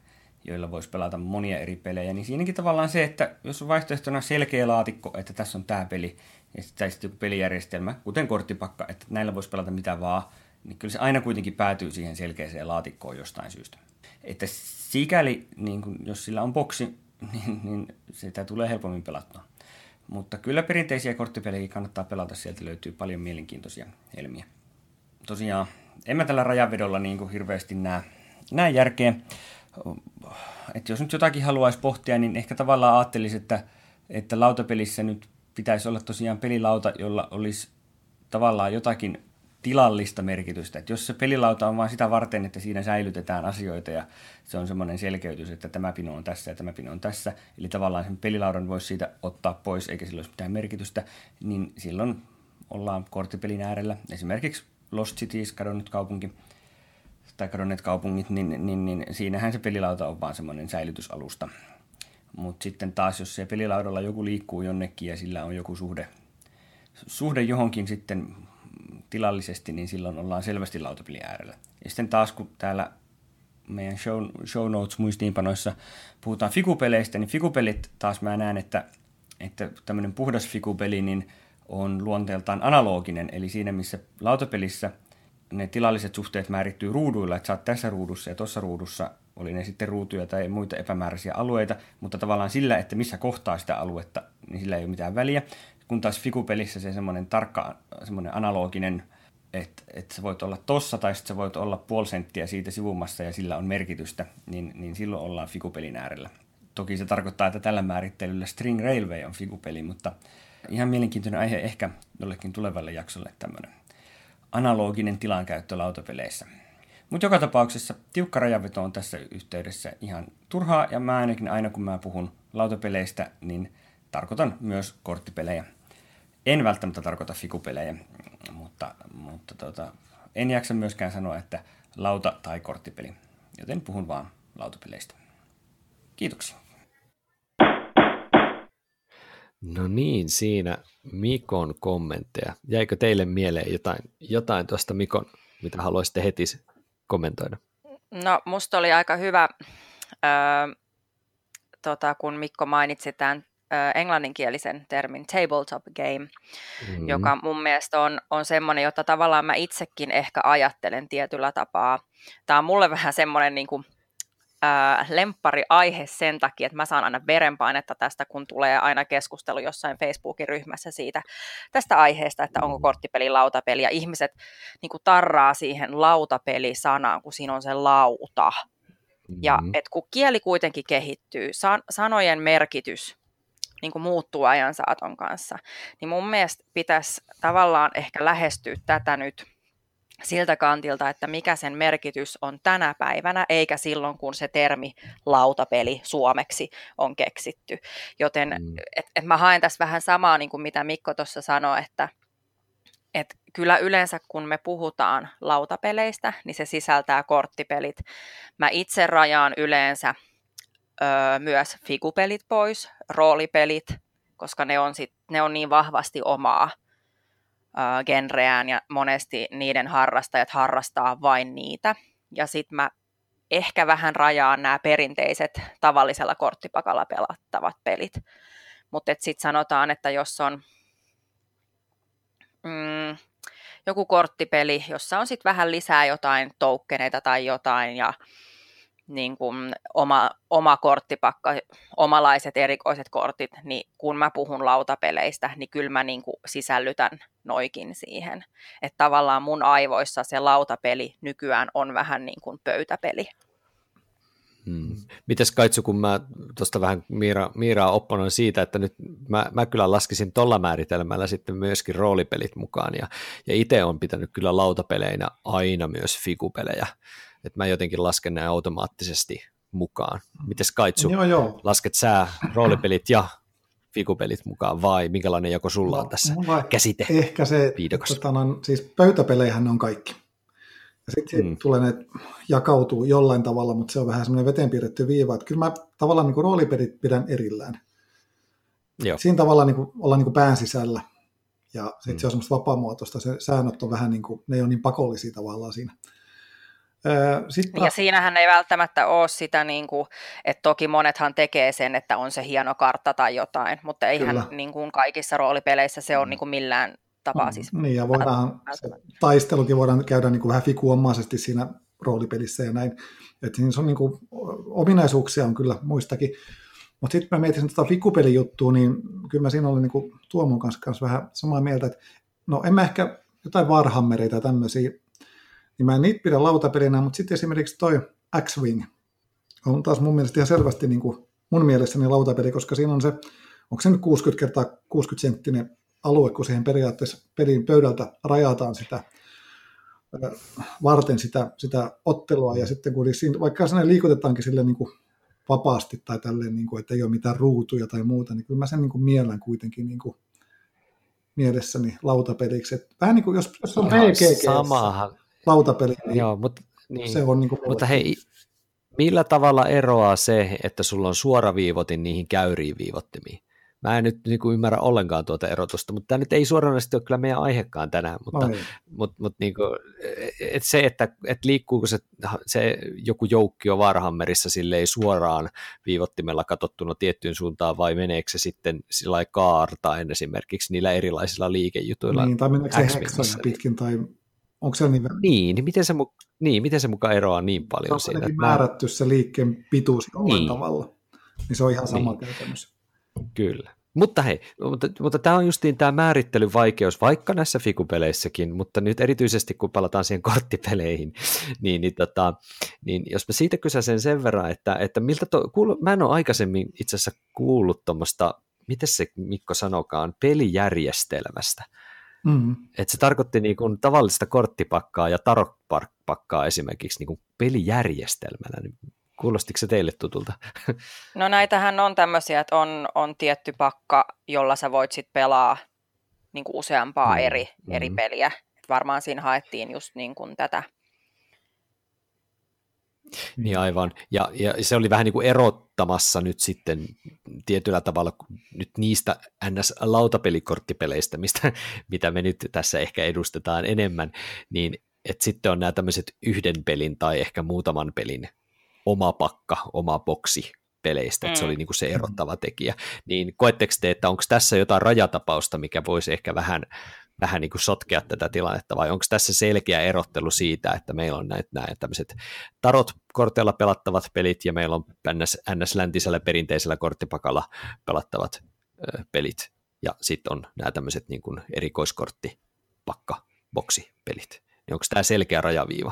joilla voisi pelata monia eri pelejä, niin siinäkin tavallaan se, että jos on vaihtoehtona selkeä laatikko, että tässä on tämä peli, ja sitten joku pelijärjestelmä, kuten korttipakka, että näillä voisi pelata mitä vaan, niin kyllä se aina kuitenkin päätyy siihen selkeäseen laatikkoon jostain syystä. Että sikäli, niin kun, jos sillä on boksi, niin, niin sitä tulee helpommin pelattua. Mutta kyllä perinteisiä korttipelejä kannattaa pelata, sieltä löytyy paljon mielenkiintoisia helmiä. Tosiaan, en mä tällä rajanvedolla niin kuin hirveästi näe, näe järkeä. Että jos nyt jotakin haluaisi pohtia, niin ehkä tavallaan ajattelisi, että, että lautapelissä nyt pitäisi olla tosiaan pelilauta, jolla olisi tavallaan jotakin tilallista merkitystä. Että jos se pelilauta on vain sitä varten, että siinä säilytetään asioita ja se on semmoinen selkeytys, että tämä pino on tässä ja tämä pino on tässä, eli tavallaan sen pelilaudan voisi siitä ottaa pois eikä sillä olisi mitään merkitystä, niin silloin ollaan korttipelin äärellä. Esimerkiksi Lost Cities, kadonnut kaupunki, tai kadonneet kaupungit, niin, niin, niin, niin siinähän se pelilauta on vaan semmoinen säilytysalusta. Mutta sitten taas, jos se pelilaudalla joku liikkuu jonnekin ja sillä on joku suhde, suhde johonkin sitten tilallisesti, niin silloin ollaan selvästi lautapelin äärellä. Ja sitten taas, kun täällä meidän show, show notes muistiinpanoissa puhutaan fikupeleistä, niin fikupelit taas mä näen, että, että tämmöinen puhdas fikupeli niin on luonteeltaan analoginen, eli siinä missä lautapelissä ne tilalliset suhteet määrittyy ruuduilla, että sä oot tässä ruudussa ja tuossa ruudussa, oli ne sitten ruutuja tai muita epämääräisiä alueita, mutta tavallaan sillä, että missä kohtaa sitä aluetta, niin sillä ei ole mitään väliä kun taas fikupelissä se semmoinen tarkka, semmoinen analoginen, että, että sä voit olla tossa tai sitten sä voit olla puoli senttiä siitä sivumassa ja sillä on merkitystä, niin, niin silloin ollaan fikupelin äärellä. Toki se tarkoittaa, että tällä määrittelyllä String Railway on fikupeli, mutta ihan mielenkiintoinen aihe ehkä jollekin tulevalle jaksolle tämmöinen analoginen tilankäyttö lautapeleissä. Mutta joka tapauksessa tiukka rajaveto on tässä yhteydessä ihan turhaa, ja mä ainakin aina kun mä puhun lautapeleistä, niin tarkoitan myös korttipelejä. En välttämättä tarkoita fikupelejä, mutta, mutta tota, en jaksa myöskään sanoa, että lauta- tai korttipeli, joten puhun vaan lautapeleistä. Kiitoksia. No niin, siinä Mikon kommentteja. Jäikö teille mieleen jotain, jotain tuosta Mikon, mitä haluaisitte heti kommentoida? No, musta oli aika hyvä, öö, tota, kun Mikko mainitsi tämän englanninkielisen termin tabletop game, mm-hmm. joka mun mielestä on, on semmoinen, jota tavallaan mä itsekin ehkä ajattelen tietyllä tapaa. Tämä on mulle vähän semmoinen niin kuin, äh, lemppari-aihe sen takia, että mä saan aina verenpainetta tästä, kun tulee aina keskustelu jossain Facebookin ryhmässä siitä tästä aiheesta, että onko korttipeli lautapeli, ja ihmiset niin kuin tarraa siihen lautapeli-sanaan, kun siinä on se lauta. Ja mm-hmm. et kun kieli kuitenkin kehittyy, san- sanojen merkitys niin kuin muuttuu ajan saaton kanssa. Niin mun mielestä pitäisi tavallaan ehkä lähestyä tätä nyt siltä kantilta, että mikä sen merkitys on tänä päivänä, eikä silloin, kun se termi lautapeli suomeksi on keksitty. Joten mm. et, et mä haen tässä vähän samaa, niin kuin mitä Mikko tuossa sanoi, että et kyllä yleensä kun me puhutaan lautapeleistä, niin se sisältää korttipelit. Mä itse rajaan yleensä ö, myös figupelit pois, roolipelit, koska ne on, sit, ne on niin vahvasti omaa ö, genreään ja monesti niiden harrastajat harrastaa vain niitä. Ja sitten mä ehkä vähän rajaan nämä perinteiset tavallisella korttipakalla pelattavat pelit. Mutta sitten sanotaan, että jos on mm, joku korttipeli, jossa on sitten vähän lisää jotain toukkeneita tai jotain ja niin kuin oma, oma korttipakka, omalaiset erikoiset kortit, niin kun mä puhun lautapeleistä, niin kyllä mä niin kuin sisällytän noikin siihen. Että tavallaan mun aivoissa se lautapeli nykyään on vähän niin kuin pöytäpeli. Hmm. Mites Kaitsu, kun mä tuosta vähän Miira, Miiraa opponoin siitä, että nyt mä, mä kyllä laskisin tuolla määritelmällä sitten myöskin roolipelit mukaan, ja, ja itse on pitänyt kyllä lautapeleinä aina myös figupelejä, että mä jotenkin lasken nämä automaattisesti mukaan. Mites Kaitsu, joo, joo. lasket sä roolipelit ja figupelit mukaan vai minkälainen jako sulla on no, tässä käsite Ehkä se, tota, on, siis pöytäpeleihän on kaikki. Ja sitten mm. tulee ne, jakautuu jollain tavalla, mutta se on vähän semmoinen veteen piirretty viiva, että kyllä mä tavallaan niin kuin roolipelit pidän erillään. Joo. Siinä tavalla niin kuin, ollaan niin kuin pään sisällä. Ja sitten mm. se on semmoista vapaamuotoista, se säännöt on vähän niin kuin, ne ei ole niin pakollisia tavallaan siinä. Sitten... Ja siinähän ei välttämättä ole sitä, niin kuin, että toki monethan tekee sen, että on se hieno kartta tai jotain, mutta eihän niin kuin kaikissa roolipeleissä se ole mm. niin kuin millään tapaa mm, siis. Niin, ja voidaan, se taistelukin voidaan käydä niin kuin vähän fikuomaisesti siinä roolipelissä ja näin. Että siinä on niin kuin, ominaisuuksia on kyllä muistakin. Mutta sitten mä mietin tätä fikupelijuttua, niin kyllä mä siinä olin niin Tuomon kanssa, kanssa vähän samaa mieltä, että no en mä ehkä jotain Warhammereita tai tämmöisiä, niin mä en niitä pidä lautapelinä, mutta sitten esimerkiksi toi X-Wing on taas mun mielestä ihan selvästi niin kuin mun mielestäni lautapeli, koska siinä on se, onko se nyt 60 kertaa 60 senttinen alue, kun siihen periaatteessa pelin pöydältä rajataan sitä varten sitä, sitä ottelua, ja sitten kun siinä, vaikka sinne liikutetaankin sille niin kuin vapaasti tai tälleen, niin kuin, että ei ole mitään ruutuja tai muuta, niin kyllä mä sen niin kuin miellän kuitenkin niin kuin mielessäni lautapeliksi. Että vähän niin kuin, jos, jos on PGG lautapeli, niin, Joo, mutta, niin. se on niin kuin Mutta hei, millä tavalla eroaa se, että sulla on suoraviivotin niihin käyriin viivottimiin? Mä en nyt niin kuin ymmärrä ollenkaan tuota erotusta, mutta tämä nyt ei suoranaisesti ole kyllä meidän aihekaan tänään, mutta, no niin. mutta, mutta niin kuin, et se, että et liikkuuko se, se joku joukkio Warhammerissa ei suoraan viivottimella katsottuna tiettyyn suuntaan vai meneekö se sitten sillä kaartain esimerkiksi niillä erilaisilla liikejutuilla? Niin, tai meneekö se pitkin tai onko se niin? Niin, niin miten se, niin, miten se mukaan eroaa niin paljon on siinä? On määrätty se liikkeen pituus jollain niin. tavalla, niin se on ihan sama niin. käytännössä. Kyllä. Mutta hei, mutta, mutta tämä on justiin tämä määrittelyn vaikeus, vaikka näissä fikupeleissäkin, mutta nyt erityisesti kun palataan siihen korttipeleihin, niin, niin, tota, niin jos mä siitä kysäsen sen verran, että, että miltä to, kuulu, mä en ole aikaisemmin itse asiassa kuullut tuommoista, miten se Mikko sanokaan, pelijärjestelmästä. Mm-hmm. Että se tarkoitti niin kuin tavallista korttipakkaa ja tarotpakkaa esimerkiksi niin kuin pelijärjestelmänä. Kuulostiko se teille tutulta? No näitähän on tämmöisiä, että on, on tietty pakka, jolla sä voit sitten pelaa niin kuin useampaa mm. eri, mm. eri peliä. Et varmaan siinä haettiin just niin kuin tätä. Niin aivan. Ja, ja se oli vähän niin kuin erottamassa nyt sitten tietyllä tavalla nyt niistä NS-lautapelikorttipeleistä, mistä, mitä me nyt tässä ehkä edustetaan enemmän, niin että sitten on nämä tämmöiset yhden pelin tai ehkä muutaman pelin oma pakka, oma boksi peleistä, että se oli mm. niin kuin se erottava tekijä. Niin koetteko te, että onko tässä jotain rajatapausta, mikä voisi ehkä vähän, vähän niin kuin sotkea tätä tilannetta, vai onko tässä selkeä erottelu siitä, että meillä on näitä, näitä tämmöiset tarot korteilla pelattavat pelit, ja meillä on ns, ns läntisellä perinteisellä korttipakalla pelattavat ö, pelit, ja sitten on nämä tämmöiset niin kuin erikoiskorttipakka, boksi pelit. Niin onko tämä selkeä rajaviiva?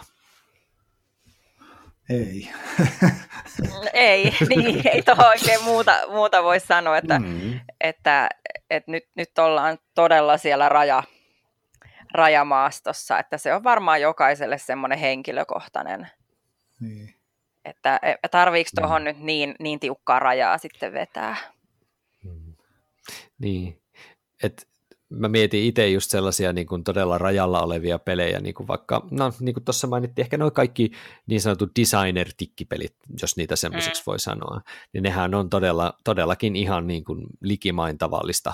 Ei. ei, niin, ei tuohon oikein muuta, muuta voi sanoa, että, mm. että, että nyt, nyt ollaan todella siellä raja, rajamaastossa, että se on varmaan jokaiselle semmoinen henkilökohtainen, niin. että e, tarviiko tuohon mm. nyt niin, niin tiukkaa rajaa sitten vetää. Mm. Niin, että mä mietin itse just sellaisia niin kuin todella rajalla olevia pelejä, niin kuin vaikka, no niin kuin tuossa mainittiin, ehkä noin kaikki niin sanotut designer-tikkipelit, jos niitä semmoisiksi mm. voi sanoa, niin nehän on todella, todellakin ihan niin kuin likimain tavallista,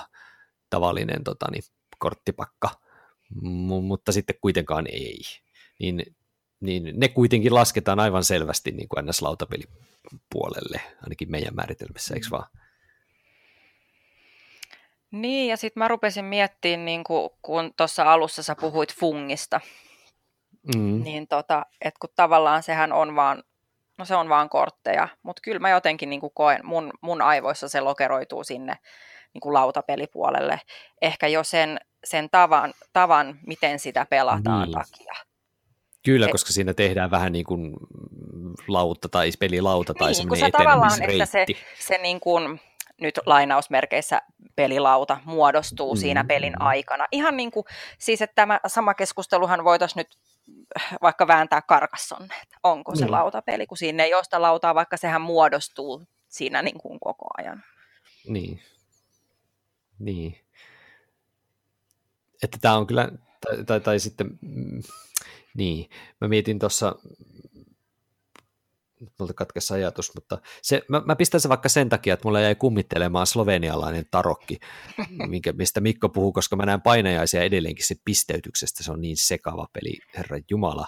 tavallinen tota, niin, korttipakka, mutta sitten kuitenkaan ei. Niin, niin ne kuitenkin lasketaan aivan selvästi niin kuin NS-lautapelipuolelle, ainakin meidän määritelmässä, eikö vaan? Niin, ja sitten mä rupesin miettimään, niin kun, kun tuossa alussa sä puhuit fungista, mm. niin tota, että kun tavallaan sehän on vaan, no se on vaan kortteja, mutta kyllä mä jotenkin niin koen, mun, mun aivoissa se lokeroituu sinne niin kuin lautapelipuolelle, ehkä jo sen, sen tavan, tavan, miten sitä pelataan niin. takia. Kyllä, koska siinä tehdään vähän niin kuin lauta tai pelilauta tai niin, semmoinen se tavallaan ehkä se, se niin kuin, nyt lainausmerkeissä pelilauta muodostuu mm. siinä pelin aikana. Ihan niin kuin, siis että tämä sama keskusteluhan voitaisiin nyt vaikka vääntää karkassonne, että onko se mm. lautapeli, kun siinä ei ole sitä lautaa, vaikka sehän muodostuu siinä niin kuin koko ajan. Niin. Niin. Että tämä on kyllä, tai, tai, tai sitten, mm, niin, mä mietin tuossa multa katkesi ajatus, mutta se, mä, mä pistän se vaikka sen takia, että mulla jäi kummittelemaan slovenialainen tarokki, minkä, mistä Mikko puhuu, koska mä näen painajaisia edelleenkin se pisteytyksestä, se on niin sekava peli, herra Jumala.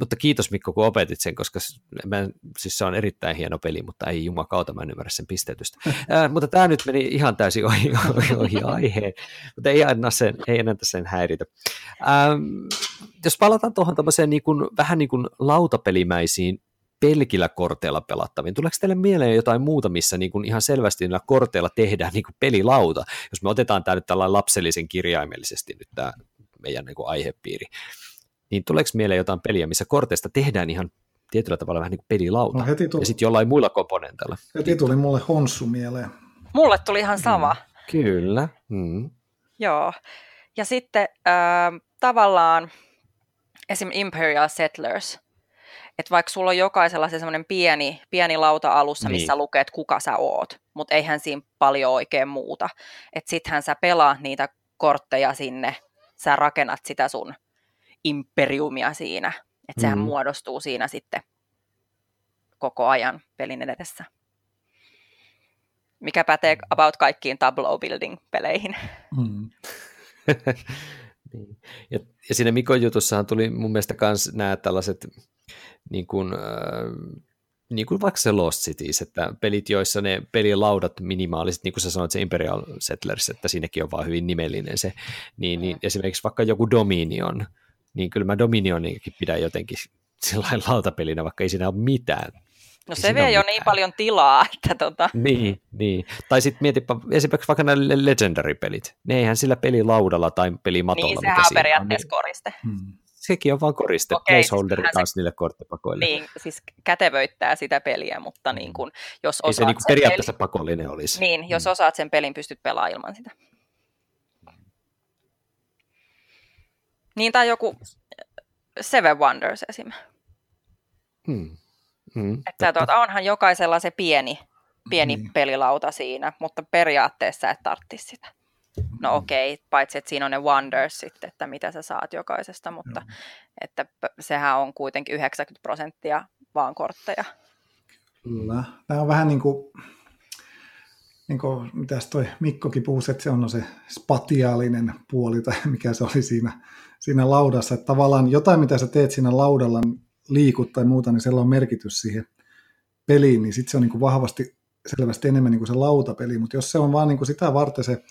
Mutta kiitos Mikko, kun opetit sen, koska mä, siis se on erittäin hieno peli, mutta ei jumakauta, mä en ymmärrä sen pisteytystä. Ää, mutta tämä nyt meni ihan täysin ohi, ohi, ohi aiheen, mutta ei anna sen, ei enää sen häiritä. Ää, jos palataan tuohon niin kuin, vähän niin kuin lautapelimäisiin pelkillä korteilla pelattaviin. Tuleeko teille mieleen jotain muuta, missä niin kuin ihan selvästi niillä korteilla tehdään niin kuin pelilauta? Jos me otetaan tämä nyt tällainen lapsellisen kirjaimellisesti nyt tämä meidän niin kuin aihepiiri, niin tuleeko mieleen jotain peliä, missä korteista tehdään ihan tietyllä tavalla vähän niin kuin pelilauta, no heti tuli, ja sitten jollain muilla komponenteilla? Heti tuli mulle Honssu mieleen. Mulle tuli ihan sama. Mm, kyllä. Mm. Joo. Ja sitten äh, tavallaan esim. Imperial Settlers – että vaikka sulla on jokaisella se semmoinen pieni, pieni lauta alussa, missä niin. lukee, että kuka sä oot, mutta eihän siinä paljon oikein muuta. Että sittenhän sä pelaat niitä kortteja sinne, sä rakennat sitä sun imperiumia siinä. Että sehän mm. muodostuu siinä sitten koko ajan pelin edessä. Mikä pätee about kaikkiin tableau building peleihin. Mm. niin. ja, ja siinä Mikon jutussahan tuli mun mielestä myös nämä tällaiset niin kuin, äh, niin kuin vaikka se Lost Cities, että pelit, joissa ne pelilaudat minimaaliset, niin kuin sä sanoit se Imperial Settlers, että siinäkin on vaan hyvin nimellinen se, niin, niin esimerkiksi vaikka joku Dominion, niin kyllä mä Dominionikin pidän jotenkin sellainen lautapelinä, vaikka ei siinä ole mitään. No se vie jo niin paljon tilaa, että tota... Niin, niin. Tai sitten mietipä esimerkiksi vaikka nämä Legendary-pelit. Ne eihän sillä pelilaudalla tai pelimatolla. Niin, sehän on periaatteessa koriste. Hmm sekin on vaan koriste, Okei, placeholderi siis taas se, niille korttipakoille. Niin, siis kätevöittää sitä peliä, mutta niin kun, jos Ei se niin periaatteessa peli, pakollinen olisi. Niin, jos mm. osaat sen pelin, pystyt pelaamaan ilman sitä. Niin, tai joku Seven Wonders esim. Hmm. Hmm, että tuota, onhan jokaisella se pieni, pieni hmm. pelilauta siinä, mutta periaatteessa et tarvitsisi sitä. No mm. okei, okay, paitsi että siinä on ne wonders sitten, että mitä sä saat jokaisesta, mutta Joo. että sehän on kuitenkin 90 prosenttia vaan kortteja. Kyllä. Tämä on vähän niin kuin, niin kuin mitä toi Mikkokin puhuisi, että se on se spatiaalinen puoli tai mikä se oli siinä, siinä laudassa. Että tavallaan jotain, mitä sä teet siinä laudalla, liikut tai muuta, niin sillä on merkitys siihen peliin, niin sitten se on niin kuin vahvasti selvästi enemmän niin kuin se lautapeli, mutta jos se on vaan niin kuin sitä varten se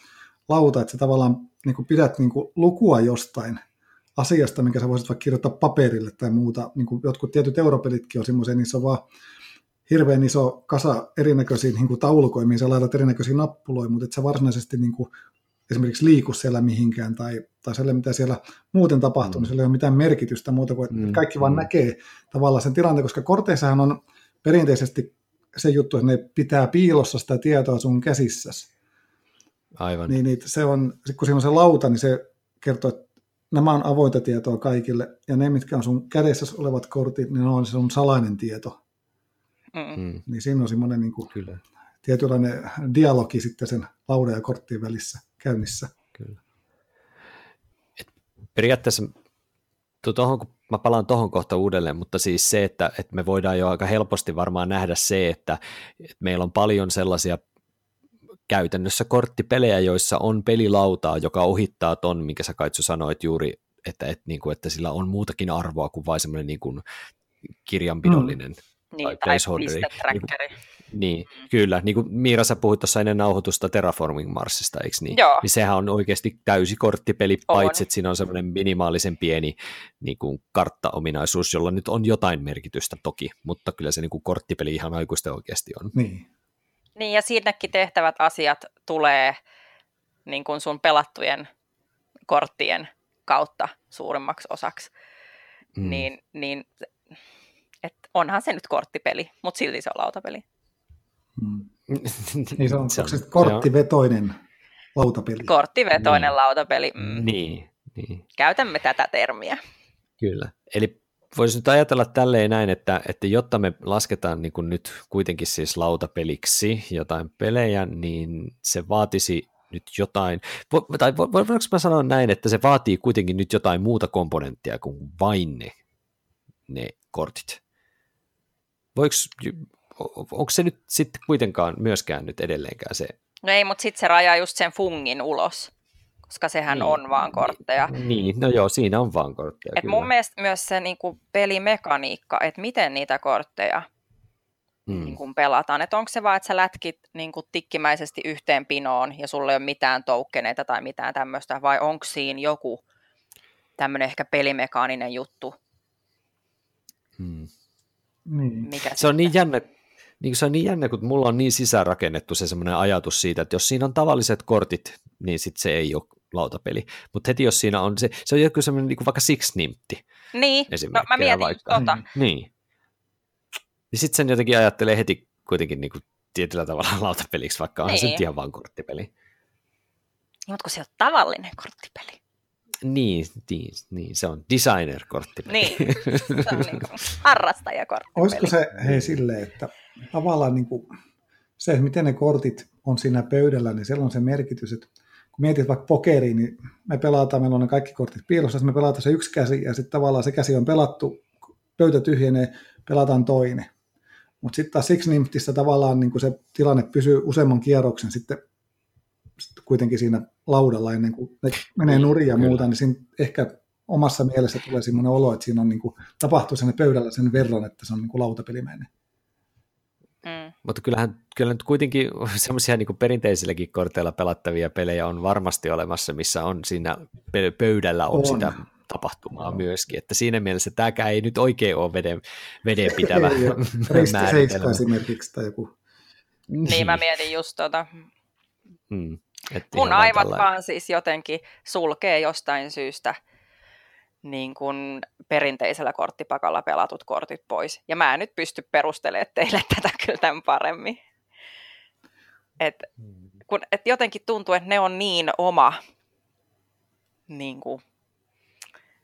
lauta, että sä tavallaan niin kuin pidät niin kuin lukua jostain asiasta, minkä sä voisit vaikka kirjoittaa paperille tai muuta. Niin kuin jotkut tietyt europelitkin on semmoisia, niissä on vaan hirveän iso kasa erinäköisiä niin taulukoja, mihin sä laitat erinäköisiä nappuloja, mutta et sä varsinaisesti niin kuin esimerkiksi liiku siellä mihinkään tai, tai siellä, mitä siellä muuten tapahtuu, mm. niin sillä ei ole mitään merkitystä muuta kuin, että mm. kaikki vaan mm. näkee tavallaan sen tilanteen, koska korteissahan on perinteisesti se juttu, että ne pitää piilossa sitä tietoa sun käsissäsi. Aivan. Niin, niin se on, kun siinä on se lauta, niin se kertoo, että nämä on avointa tietoa kaikille, ja ne, mitkä on sun kädessä olevat kortit, niin ne on sun salainen tieto. Mm. mm. Niin siinä on semmoinen niin kuin, Kyllä. tietynlainen dialogi sitten sen laudan ja korttien välissä käynnissä. Kyllä. Et periaatteessa tuohon, kun mä palaan tuohon kohta uudelleen, mutta siis se, että, että me voidaan jo aika helposti varmaan nähdä se, että, että meillä on paljon sellaisia käytännössä korttipelejä, joissa on pelilautaa, joka ohittaa ton, minkä sä Kaitsu sanoit juuri, että, että, niin kuin, että sillä on muutakin arvoa kuin vain semmoinen niin kuin kirjanpidollinen mm. niin, tai placeholderi. Niin, niin, kyllä. Niin kuin Miira, sä puhuit tuossa ennen nauhoitusta Terraforming Marsista, eikö niin? Joo. Niin sehän on oikeasti täysi korttipeli, on. paitsi että siinä on semmoinen minimaalisen pieni niin kuin karttaominaisuus, jolla nyt on jotain merkitystä toki, mutta kyllä se niin kuin korttipeli ihan aikuisten oikeasti on. Niin. Niin, ja siinäkin tehtävät asiat tulee niin kuin sun pelattujen korttien kautta suurimmaksi osaksi. Mm. Niin, niin et onhan se nyt korttipeli, mutta silti se on lautapeli. Mm. niin se on, se on, se korttivetoinen se on... lautapeli? Korttivetoinen niin. lautapeli. Mm. Niin, niin. Käytämme tätä termiä. Kyllä. Eli voisi nyt ajatella tälleen näin, että, että jotta me lasketaan niin kuin nyt kuitenkin siis lautapeliksi jotain pelejä, niin se vaatisi nyt jotain, tai voinko mä sanoa näin, että se vaatii kuitenkin nyt jotain muuta komponenttia kuin vain ne, ne kortit. Voiko, onko se nyt sitten kuitenkaan myöskään nyt edelleenkään se? No ei, mutta sitten se rajaa just sen fungin ulos koska sehän niin, on vaan kortteja. Niin, no joo, siinä on vaan kortteja. Et mun mielestä myös se niin kuin pelimekaniikka, että miten niitä kortteja mm. niin kuin pelataan. Että onko se vaan, että sä lätkit niin kuin tikkimäisesti yhteen pinoon ja sulla ei ole mitään toukkeneita tai mitään tämmöistä, vai onko siinä joku tämmöinen ehkä pelimekaaninen juttu? Mm. Niin. Mikä se on niin jännä, niin se on niin jännä, kun mulla on niin sisäänrakennettu se semmoinen ajatus siitä, että jos siinä on tavalliset kortit, niin sitten se ei ole lautapeli. Mutta heti jos siinä on se, se on joku semmoinen niin vaikka Six Nimtti. Niin, no mä mietin vaikka. tota. Niin. Niin sitten sen jotenkin ajattelee heti kuitenkin niin kuin tietyllä tavalla lautapeliksi, vaikka on niin. se ihan vaan korttipeli. Niin, mutta kun se on tavallinen korttipeli. Niin, niin, niin, se on designer-korttipeli. Niin, se on niin kuin harrastajakorttipeli. Olisiko se hei silleen, että tavallaan niin kuin se, miten ne kortit on siinä pöydällä, niin siellä on se merkitys, että kun mietit vaikka pokeriin, niin me pelataan, meillä on ne kaikki kortit piilossa, me pelataan se yksi käsi, ja sitten tavallaan se käsi on pelattu, pöytä tyhjenee, pelataan toinen. Mutta sitten taas Six Nimftissä tavallaan niin se tilanne pysyy useamman kierroksen sitten, sitten kuitenkin siinä laudalla ennen kuin ne menee nurin ja muuta, niin siinä ehkä omassa mielessä tulee sellainen olo, että siinä on niin kuin, tapahtuu sen pöydällä sen verran, että se on niin kuin lautapelimäinen. Mm. Mutta kyllähän, kyllä nyt kuitenkin semmoisia niin perinteisilläkin korteilla pelattavia pelejä on varmasti olemassa, missä on siinä pöydällä on, on. sitä tapahtumaa no. myöskin, että siinä mielessä tämäkään ei nyt oikein ole veden, vedenpitävä määritelmä. esimerkiksi tai joku. Niin, mä mietin just tota. Hmm. Mun aivot tällainen. vaan siis jotenkin sulkee jostain syystä niin kuin perinteisellä korttipakalla pelatut kortit pois. Ja mä en nyt pysty perustelemaan teille tätä kyllä tämän paremmin. Et, kun, et jotenkin tuntuu, että ne on niin oma, niin kuin,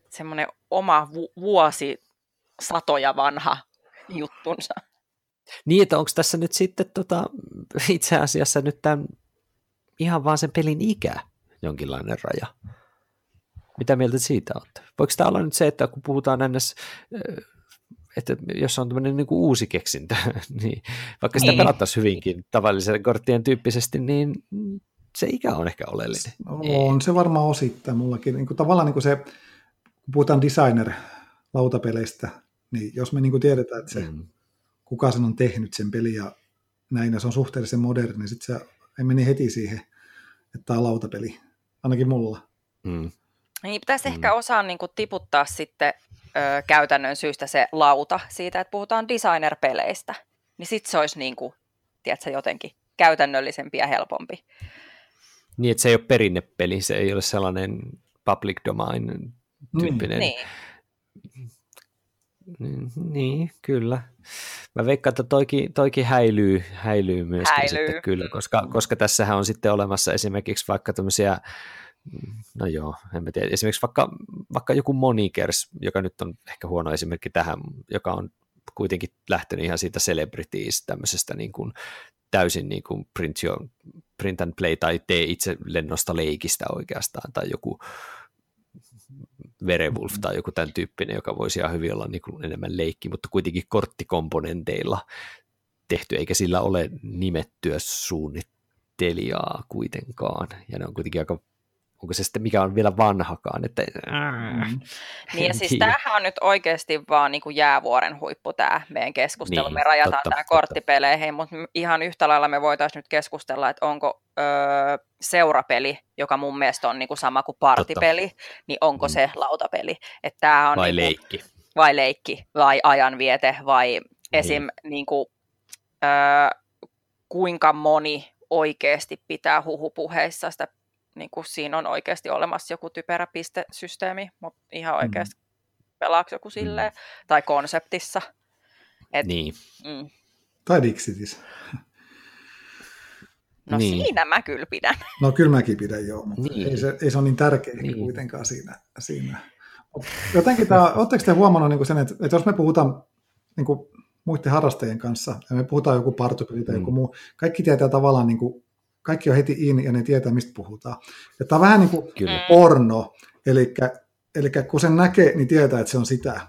semmoinen oma vu- vuosi satoja vanha juttunsa. Niin, että onko tässä nyt sitten tota, itse asiassa nyt tämän, ihan vaan sen pelin ikä jonkinlainen raja? Mitä mieltä siitä olette? Voiko tämä olla nyt se, että kun puhutaan ns että jos on tämmöinen niin uusi keksintö, niin vaikka sitä niin. pelattaisiin hyvinkin tavallisen korttien tyyppisesti, niin se ikä on ehkä oleellinen. On se varmaan osittain mullakin. Niin kuin, tavallaan niin kuin se, kun puhutaan designer-lautapeleistä, niin jos me niin kuin tiedetään, että se, mm. kuka sen on tehnyt sen peli ja näin, ja se on suhteellisen moderni, niin sitten se ei meni heti siihen, että tämä on lautapeli, ainakin mulla. Mm. Niin pitäisi mm. ehkä osaa niin kuin, tiputtaa sitten ö, käytännön syystä se lauta siitä, että puhutaan designer-peleistä. Niin sitten se olisi niin kuin, tiedätkö, jotenkin käytännöllisempi ja helpompi. Niin, että se ei ole perinnepeli, se ei ole sellainen public domain tyyppinen. Niin. Niin, niin kyllä. Mä veikkaan, että toikin, toikin häilyy, häilyy myöskin Häilyy. sitten kyllä, koska, koska tässähän on sitten olemassa esimerkiksi vaikka tämmöisiä, no joo, en mä tiedä, esimerkiksi vaikka, vaikka joku Monikers, joka nyt on ehkä huono esimerkki tähän, joka on kuitenkin lähtenyt ihan siitä celebrities tämmöisestä niin kuin täysin niin kuin print, your, print and play tai tee itse lennosta leikistä oikeastaan tai joku Werewolf tai joku tämän tyyppinen, joka voisi ihan hyvin olla niin kuin enemmän leikki, mutta kuitenkin korttikomponenteilla tehty, eikä sillä ole nimettyä suunnittelijaa kuitenkaan. Ja ne on kuitenkin aika, onko se sitten mikä on vielä vanhakaan, että Mm. Niin ja siis tiedä. tämähän on nyt oikeasti vaan niin kuin jäävuoren huippu tämä meidän keskustelu. Niin, me rajataan totta, tämä totta. korttipeleihin, mutta ihan yhtä lailla me voitaisiin nyt keskustella, että onko öö, seurapeli, joka mun mielestä on niin kuin sama kuin partipeli, niin onko Mm. se lautapeli. Että tämä on vai niin kuin, leikki. vai leikki, vai ajanviete, vai esim. Niin kuin, öö, kuinka moni oikeasti pitää huhupuheissa sitä, niin kuin siinä on oikeasti olemassa joku typerä pistesysteemi, mutta ihan oikeasti pelaako joku silleen, tai konseptissa. Et, Niin, mm, Tai Dixitis. no Niin. siinä mä kyllä pidän. No kyllä mäkin pidän joo, mutta Niin. ei, se, ei se ole niin tärkeä Niin. kuitenkaan siinä. siinä. Jotenkin tämä, oletteko te huomannut niin sen, että, että jos me puhutaan niin kuin muiden harrastajien kanssa, ja me puhutaan joku partupeli tai Mm. joku muu, kaikki tietää tavallaan, niin kuin, kaikki on heti in ja ne tietää, mistä puhutaan. Ja tämä on vähän niin kuin kyllä. Mm. porno, eli, eli kun sen näkee, niin tietää, että se on sitä.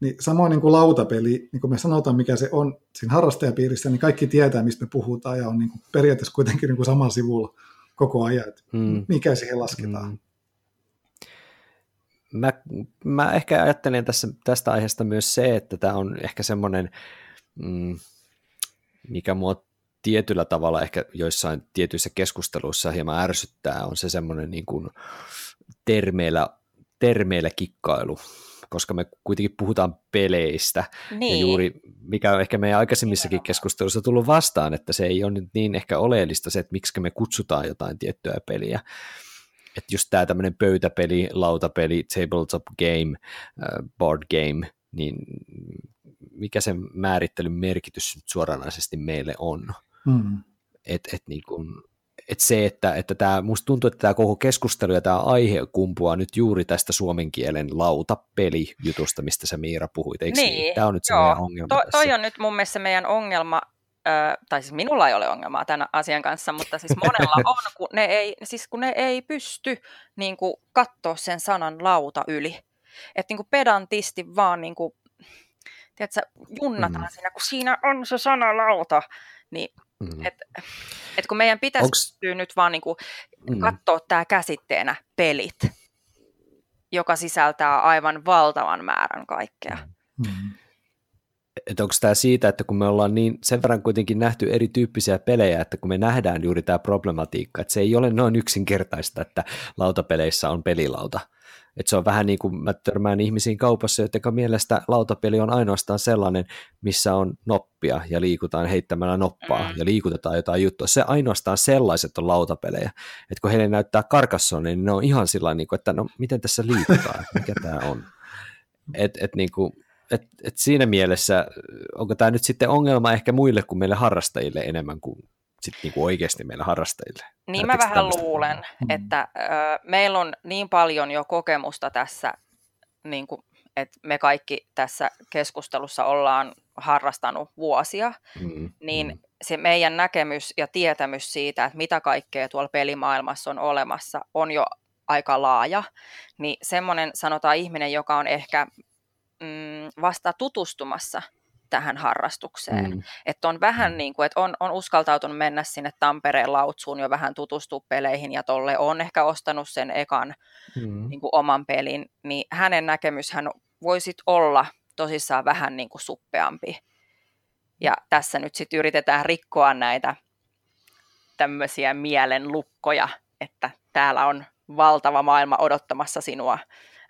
Niin samoin niin kuin lautapeli, niin kuin me sanotaan, mikä se on siinä harrastajapiirissä, niin kaikki tietää, mistä me puhutaan, ja on niin kuin periaatteessa kuitenkin niin kuin samalla sivulla koko ajan, että Mm. mikä siihen lasketaan. Mm. Mä, mä ehkä ajattelen tässä, tästä aiheesta myös se, että tämä on ehkä semmoinen, mm, mikä mua tietyllä tavalla ehkä joissain tietyissä keskusteluissa hieman ärsyttää, on se semmoinen niin kuin termeillä, termeillä kikkailu, koska me kuitenkin puhutaan peleistä, Niin, ja juuri mikä on ehkä meidän aikaisemmissakin keskusteluissa tullut vastaan, että se ei ole nyt niin ehkä oleellista se, että miksi me kutsutaan jotain tiettyä peliä. Että just tämä tämmöinen pöytäpeli, lautapeli, tabletop game, äh, board game, niin mikä sen määrittelyn merkitys nyt suoranaisesti meille on. Mm. Et, et niin kun, et se, että, että tämä, musta tuntuu, että tämä koko keskustelu ja tämä aihe kumpuaa nyt juuri tästä suomen kielen lautapeli-jutusta, mistä sä Miira puhuit, eikö niin? Niin, Tämä on nyt se joo. meidän ongelma to, tässä. toi on nyt mun mielestä meidän ongelma, ö, tai siis minulla ei ole ongelmaa tämän asian kanssa, mutta siis monella on, kun ne ei, siis kun ne ei pysty niin kuin, katsoa sen sanan lauta yli. Että niin kuin pedantisti vaan niin kuin, tiedätkö, junnataan Mm. siinä, kun siinä on se sana lauta, niin Mm. et, et kun meidän pitäisi Onks- nyt vaan niin kuin, Mm. katsoa tämä käsitteenä pelit, joka sisältää aivan valtavan määrän kaikkea. Mm. että onko tämä siitä, että kun me ollaan niin sen verran kuitenkin nähty erityyppisiä pelejä, että kun me nähdään juuri tämä problematiikka, että se ei ole noin yksinkertaista, että lautapeleissä on pelilauta. Että se on vähän niin kuin mä törmään ihmisiin kaupassa, joiden mielestä lautapeli on ainoastaan sellainen, missä on noppia ja liikutaan heittämällä noppaa Mm. ja liikutetaan jotain juttua. Se ainoastaan sellaiset on lautapelejä. Että kun heille näyttää karkasson, niin ne on ihan sillä niin kuin, että no miten tässä liikutaan, mikä tämä on. Et, et niin kuin, et, et siinä mielessä, onko tämä nyt sitten ongelma ehkä muille kuin meille harrastajille enemmän kuin sit niinku oikeasti meille harrastajille? Niin mä vähän tämmöistä? luulen, Mm. että ö, meillä on niin paljon jo kokemusta tässä, niin kuin, että me kaikki tässä keskustelussa ollaan harrastanut vuosia, Mm, niin mm, se meidän näkemys ja tietämys siitä, että mitä kaikkea tuolla pelimaailmassa on olemassa, on jo aika laaja. Niin semmoinen, sanotaan ihminen, joka on ehkä mm, vasta tutustumassa tähän harrastukseen, mm, että on vähän Mm. niin kuin, että on, on uskaltautunut mennä sinne Tampereen lautsuun jo vähän tutustua peleihin ja tolle on ehkä ostanut sen ekan mm, niin kuin oman pelin, niin hänen näkemyshän voisi olla tosissaan vähän niin kuin suppeampi. Ja tässä nyt sitten yritetään rikkoa näitä tämmöisiä mielen lukkoja, että täällä on valtava maailma odottamassa sinua,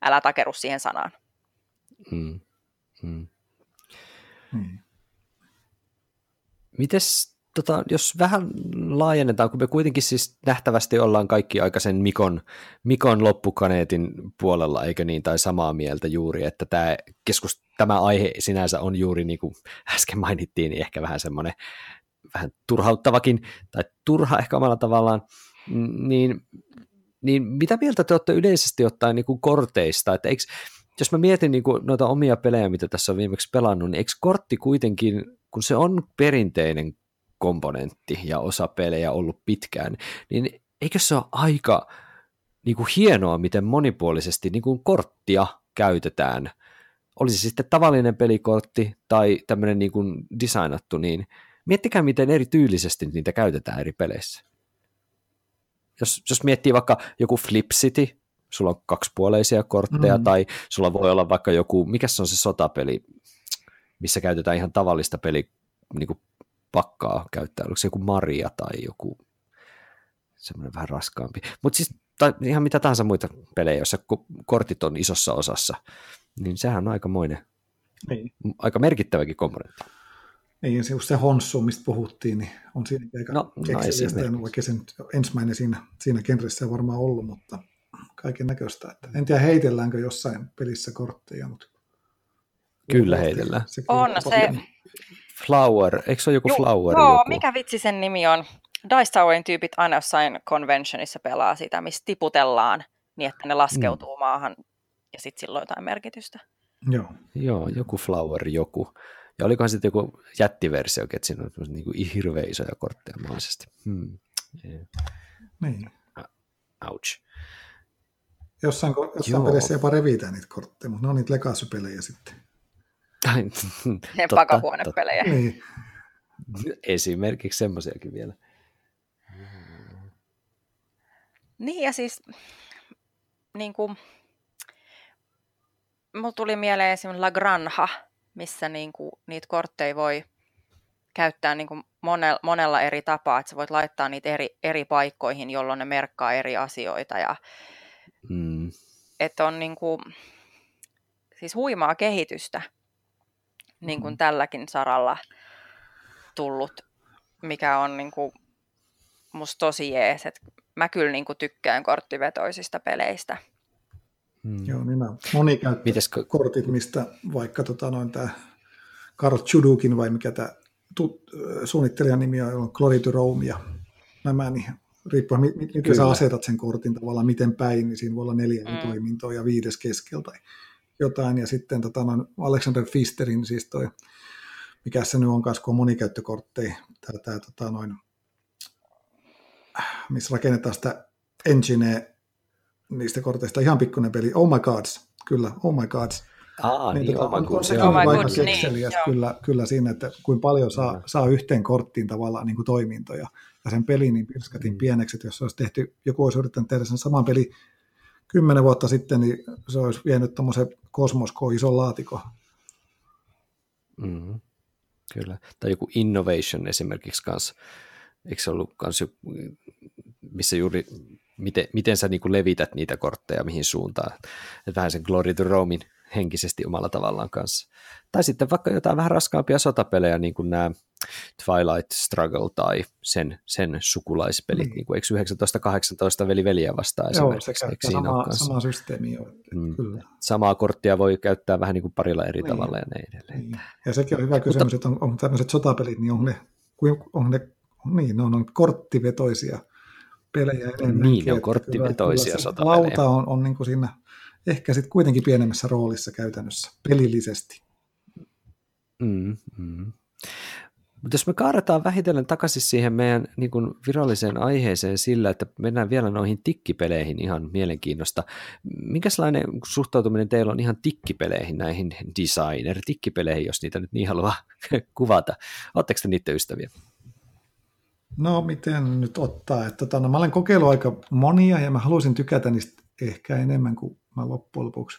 älä takeru siihen sanaan. mm, mm. Mm. Mites tota, jos vähän laajennetaan, kun me kuitenkin siis nähtävästi ollaan kaikki aika sen Mikon, Mikon loppukaneetin puolella, eikö niin, tai samaa mieltä juuri, että tämä, keskus, tämä aihe sinänsä on juuri niin kuin äsken mainittiin, niin ehkä vähän semmoinen vähän turhauttavakin, tai turha ehkä omalla tavallaan, niin, niin mitä mieltä te olette yleisesti ottaen niin kuin korteista, että eikö, jos mä mietin niin kuin noita omia pelejä, mitä tässä on viimeksi pelannut, niin eikö kortti kuitenkin, kun se on perinteinen komponentti ja osa pelejä ollut pitkään, niin eikö se ole aika niin kuin hienoa, miten monipuolisesti niin kuin korttia käytetään. Olisi se sitten tavallinen pelikortti tai tämmöinen niin kuin designattu, niin miettikää, miten eri tyylisesti niitä käytetään eri peleissä. Jos, jos miettii vaikka joku Flip City, sulla on kaksipuoleisia kortteja, mm. tai sulla voi olla vaikka joku, mikä se on se sotapeli, missä käytetään ihan tavallista peli, niin kuin pakkaa käyttää, oliko se joku Maria tai joku semmoinen vähän raskaampi. Mutta siis tai ihan mitä tahansa muita pelejä, joissa kortit on isossa osassa, niin sehän on aikamoinen, niin. aika merkittäväkin komponentti. Niin, se, se Honssu, mistä puhuttiin, niin on siinä aika no, kekseliästä, en vaikka sen ensimmäinen siinä, siinä genressä varmaan ollut, mutta kaiken näköistä. Että en tiedä, heitelläänkö jossain pelissä kortteja, mutta... Kyllä heitellään. Se on se, Flower, eikö se ole joku Ju, Flower? Joo, joku? mikä vitsi sen nimi on? Dice Towerin tyypit aina jossain conventionissa pelaa sitä, missä tiputellaan niin, että ne laskeutuu mm. maahan ja sitten silloin jotain merkitystä. Joo. Joo, joku Flower joku. Ja olikohan sitten joku jättiversio, että siinä on niin kuin hirveän isoja kortteja mahdollisesti. Hmm. Yeah. Niin. Ouch. Jossain, jossain pelissä jopa revitään niitä kortteja, mutta ne on niitä legacy sitten. Ne pakahuonepelejä. Niin. Esimerkiksi semmoisiakin vielä. Niin ja siis niin kuin, mulla tuli mieleen esimerkiksi La Granja, missä niin kuin, niitä kortteja voi käyttää niin kuin monella, monella eri tapaa, että sä voit laittaa niitä eri, eri paikkoihin, jolloin ne merkkaa eri asioita ja mm. että on niin kuin, siis huimaa kehitystä niin kuin mm. tälläkin saralla tullut, mikä on niin kuin musta tosi jees. Et mä kyllä niin kuin tykkään korttivetoisista peleistä. Hmm. Joo, niin nämä monikäyttökortit, mistä vaikka tota, noin tämä Karl Chudukin vai mikä tämä suunnittelijan nimi on, on Glory to Rome ja nämä, niin riippuen miten sä asetat sen kortin tavallaan, miten päin, niin siinä voi olla neljä mm. toimintoa ja viides keskeltä tai jotain. Ja sitten tota, Alexander Fisterin, siis toi, mikä se nyt on kanssa, kun on monikäyttökortteja, tää, tää, tota, noin, missä rakennetaan sitä engineä niistä korteista, ihan pikkuinen peli, Oh My Gods, kyllä, Oh My Gods. Aa, niin, niin tota, on, on, se on oh aika kekseliäs niin, kyllä, kyllä siinä, että kuinka paljon saa, saa yhteen korttiin tavallaan niin kuin toimintoja. Ja sen peli niin pirskatin mm. pieneksi, että jos olisi tehty, joku olisi yrittänyt tehdä sen saman peli kymmenen vuotta sitten, niin se olisi vienyt tuommoisen kosmosko ison laatikon. Mm, kyllä. Tai joku innovation esimerkiksi kanssa. Eikö se ollut kans, missä juuri, miten, miten sä niin levität niitä kortteja, mihin suuntaan. Että vähän sen Glory to Romein henkisesti omalla tavallaan kanssa. Tai sitten vaikka jotain vähän raskaampia sotapelejä, niin kuin nämä Twilight Struggle tai sen, sen sukulaispelit, mm. niin kuin eikö 1918 veli veliä vastaan Joo, se käyttää sama, sama systeemi. Jo, mm. kyllä. Samaa korttia voi käyttää vähän niin kuin parilla eri niin. tavalla ja näin edelleen. Niin. Ja sekin on hyvä kysymys, Mutta, että on, on tämmöiset sotapelit, niin on ne, on ne, niin, ne on korttivetoisia pelejä enemmänkin. Niin, ne on korttivetoisia sotapelejä. Lauta on, on niin kuin siinä ehkä sitten kuitenkin pienemmässä roolissa käytännössä pelillisesti. Mm, mm. Mutta jos me kaadetaan vähitellen takaisin siihen meidän niin kuin viralliseen aiheeseen sillä, että mennään vielä noihin tikkipeleihin ihan mielenkiinnosta. Minkälainen suhtautuminen teillä on ihan tikkipeleihin, näihin designer-tikkipeleihin, jos niitä nyt niin haluaa kuvata? Oletteko te niiden ystäviä? No miten nyt ottaa, että tota, no, mä olen kokeillut aika monia ja mä haluaisin tykätä niistä ehkä enemmän kuin mä loppujen lopuksi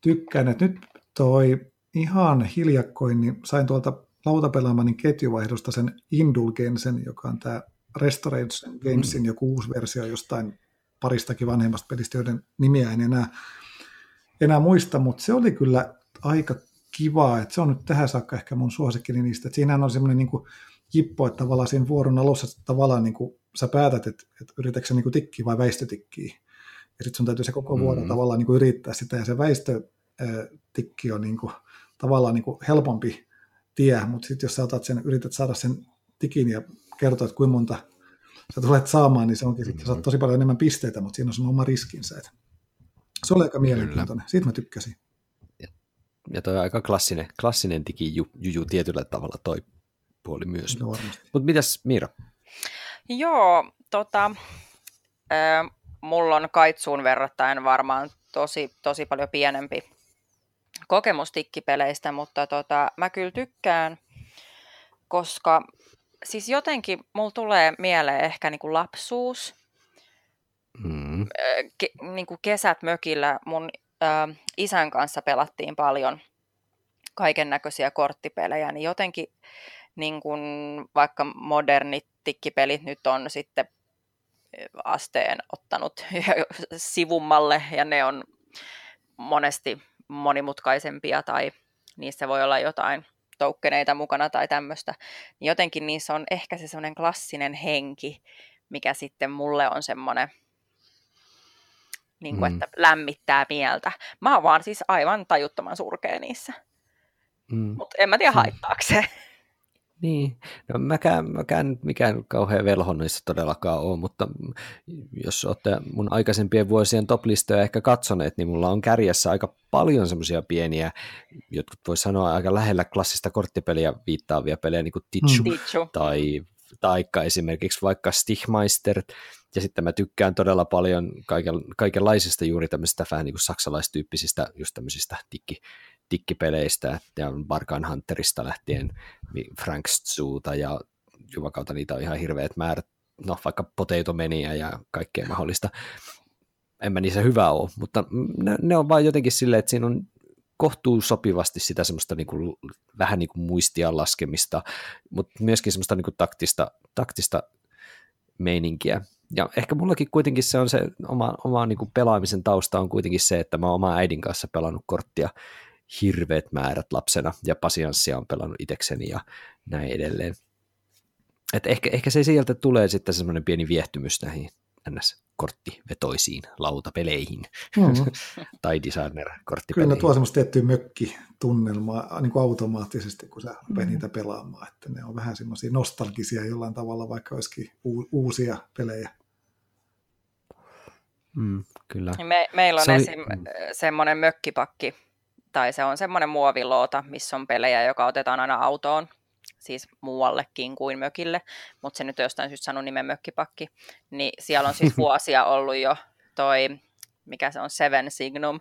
tykkään. Että nyt toi ihan hiljakkoin, niin sain tuolta lautapelaamani ketjuvaihdosta sen Indulgensen, joka on tämä Restoration Gamesin mm. joku uusi versio jostain paristakin vanhemmasta pelistä, joiden nimiä en enää, enää muista, mutta se oli kyllä aika kiva, että se on nyt tähän saakka ehkä mun suosikkini niistä, että siinähän on semmoinen niin jippo, että tavallaan siinä vuoron alussa että tavallaan niin kuin, sä päätät, että, että yritätkö sä niin tikkiä vai väistötikkiä. Ja sitten sun täytyy se koko vuoro mm-hmm. tavallaan niin kuin yrittää sitä, ja se väistötikki on niin kuin, tavallaan niin kuin helpompi tie, mutta sitten jos sä otat sen, yrität saada sen tikin ja kertoa, että kuinka monta sä tulet saamaan, niin se onkin sitten, saat tosi paljon enemmän pisteitä, mutta siinä on sun oma riskinsä. Että se oli aika mielenkiintoinen. Siitä mä tykkäsin. Ja, ja toi on aika klassinen, klassinen digijuju tietyllä tavalla toi puoli myös. Mutta mitäs Miira? Joo, tota, äh, mulla on kaitsuun verrattain varmaan tosi, tosi paljon pienempi kokemus tikkipeleistä, mutta tota, mä kyllä tykkään, koska siis jotenkin mulla tulee mieleen ehkä niin kuin lapsuus, mm. Ke, niin kuin kesät mökillä mun äh, isän kanssa pelattiin paljon kaiken näköisiä korttipelejä, niin jotenkin niin kuin vaikka modernit tikkipelit nyt on sitten asteen ottanut sivummalle ja ne on monesti monimutkaisempia tai niissä voi olla jotain toukkeneita mukana tai tämmöistä, niin jotenkin niissä on ehkä se semmoinen klassinen henki, mikä sitten mulle on semmoinen, niin kuin, mm. että lämmittää mieltä. Mä oon vaan siis aivan tajuttoman surkea niissä. Mm. Mutta en mä tiedä, haittaako se. Niin, no mäkään, mäkään mikään kauhean velho niissä todellakaan ole, mutta jos olette mun aikaisempien vuosien toplistoja ehkä katsoneet, niin mulla on kärjessä aika paljon semmoisia pieniä, jotkut voi sanoa aika lähellä klassista korttipeliä viittaavia pelejä, niin kuin Tichu, mm. tai taikka esimerkiksi vaikka Stichmeister, ja sitten mä tykkään todella paljon kaiken, kaikenlaisista juuri tämmöisistä vähän niin kuin saksalaistyyppisistä, just tämmöisistä tikki, tikkipeleistä ja Barkan Hunterista lähtien Frank Zuuta ja jumakauta niitä on ihan hirveät määrät, no vaikka Potato Mania ja kaikkea mahdollista. En mä niissä hyvä ole, mutta ne, ne on vaan jotenkin silleen, että siinä on kohtuu sopivasti sitä semmoista niin kuin, vähän niin kuin muistia laskemista, mutta myöskin semmoista niin kuin taktista, taktista meininkiä. Ja ehkä mullakin kuitenkin se on se oma, oma niin kuin pelaamisen tausta on kuitenkin se, että mä oon oma äidin kanssa pelannut korttia hirveät määrät lapsena ja pasianssia on pelannut itekseni ja näin edelleen. Et ehkä, ehkä se sieltä tulee sitten semmoinen pieni viehtymys näihin ns korttivetoisiin lautapeleihin mm-hmm. tai designer-korttipeleihin. Kyllä ne tuo semmoista tiettyä mökkitunnelmaa niin kuin automaattisesti, kun sä rupeat mm-hmm. niitä pelaamaan. Että ne on vähän semmoisia nostalgisia jollain tavalla, vaikka olisikin u- uusia pelejä. Mm, kyllä. Me, meillä on se esim. Mm. semmoinen mökkipakki, tai se on semmoinen muoviloota, missä on pelejä, joka otetaan aina autoon, siis muuallekin kuin mökille, mutta se nyt on jostain syystä sanonut nimen mökkipakki, niin siellä on siis vuosia ollut jo toi, mikä se on, Seven Signum,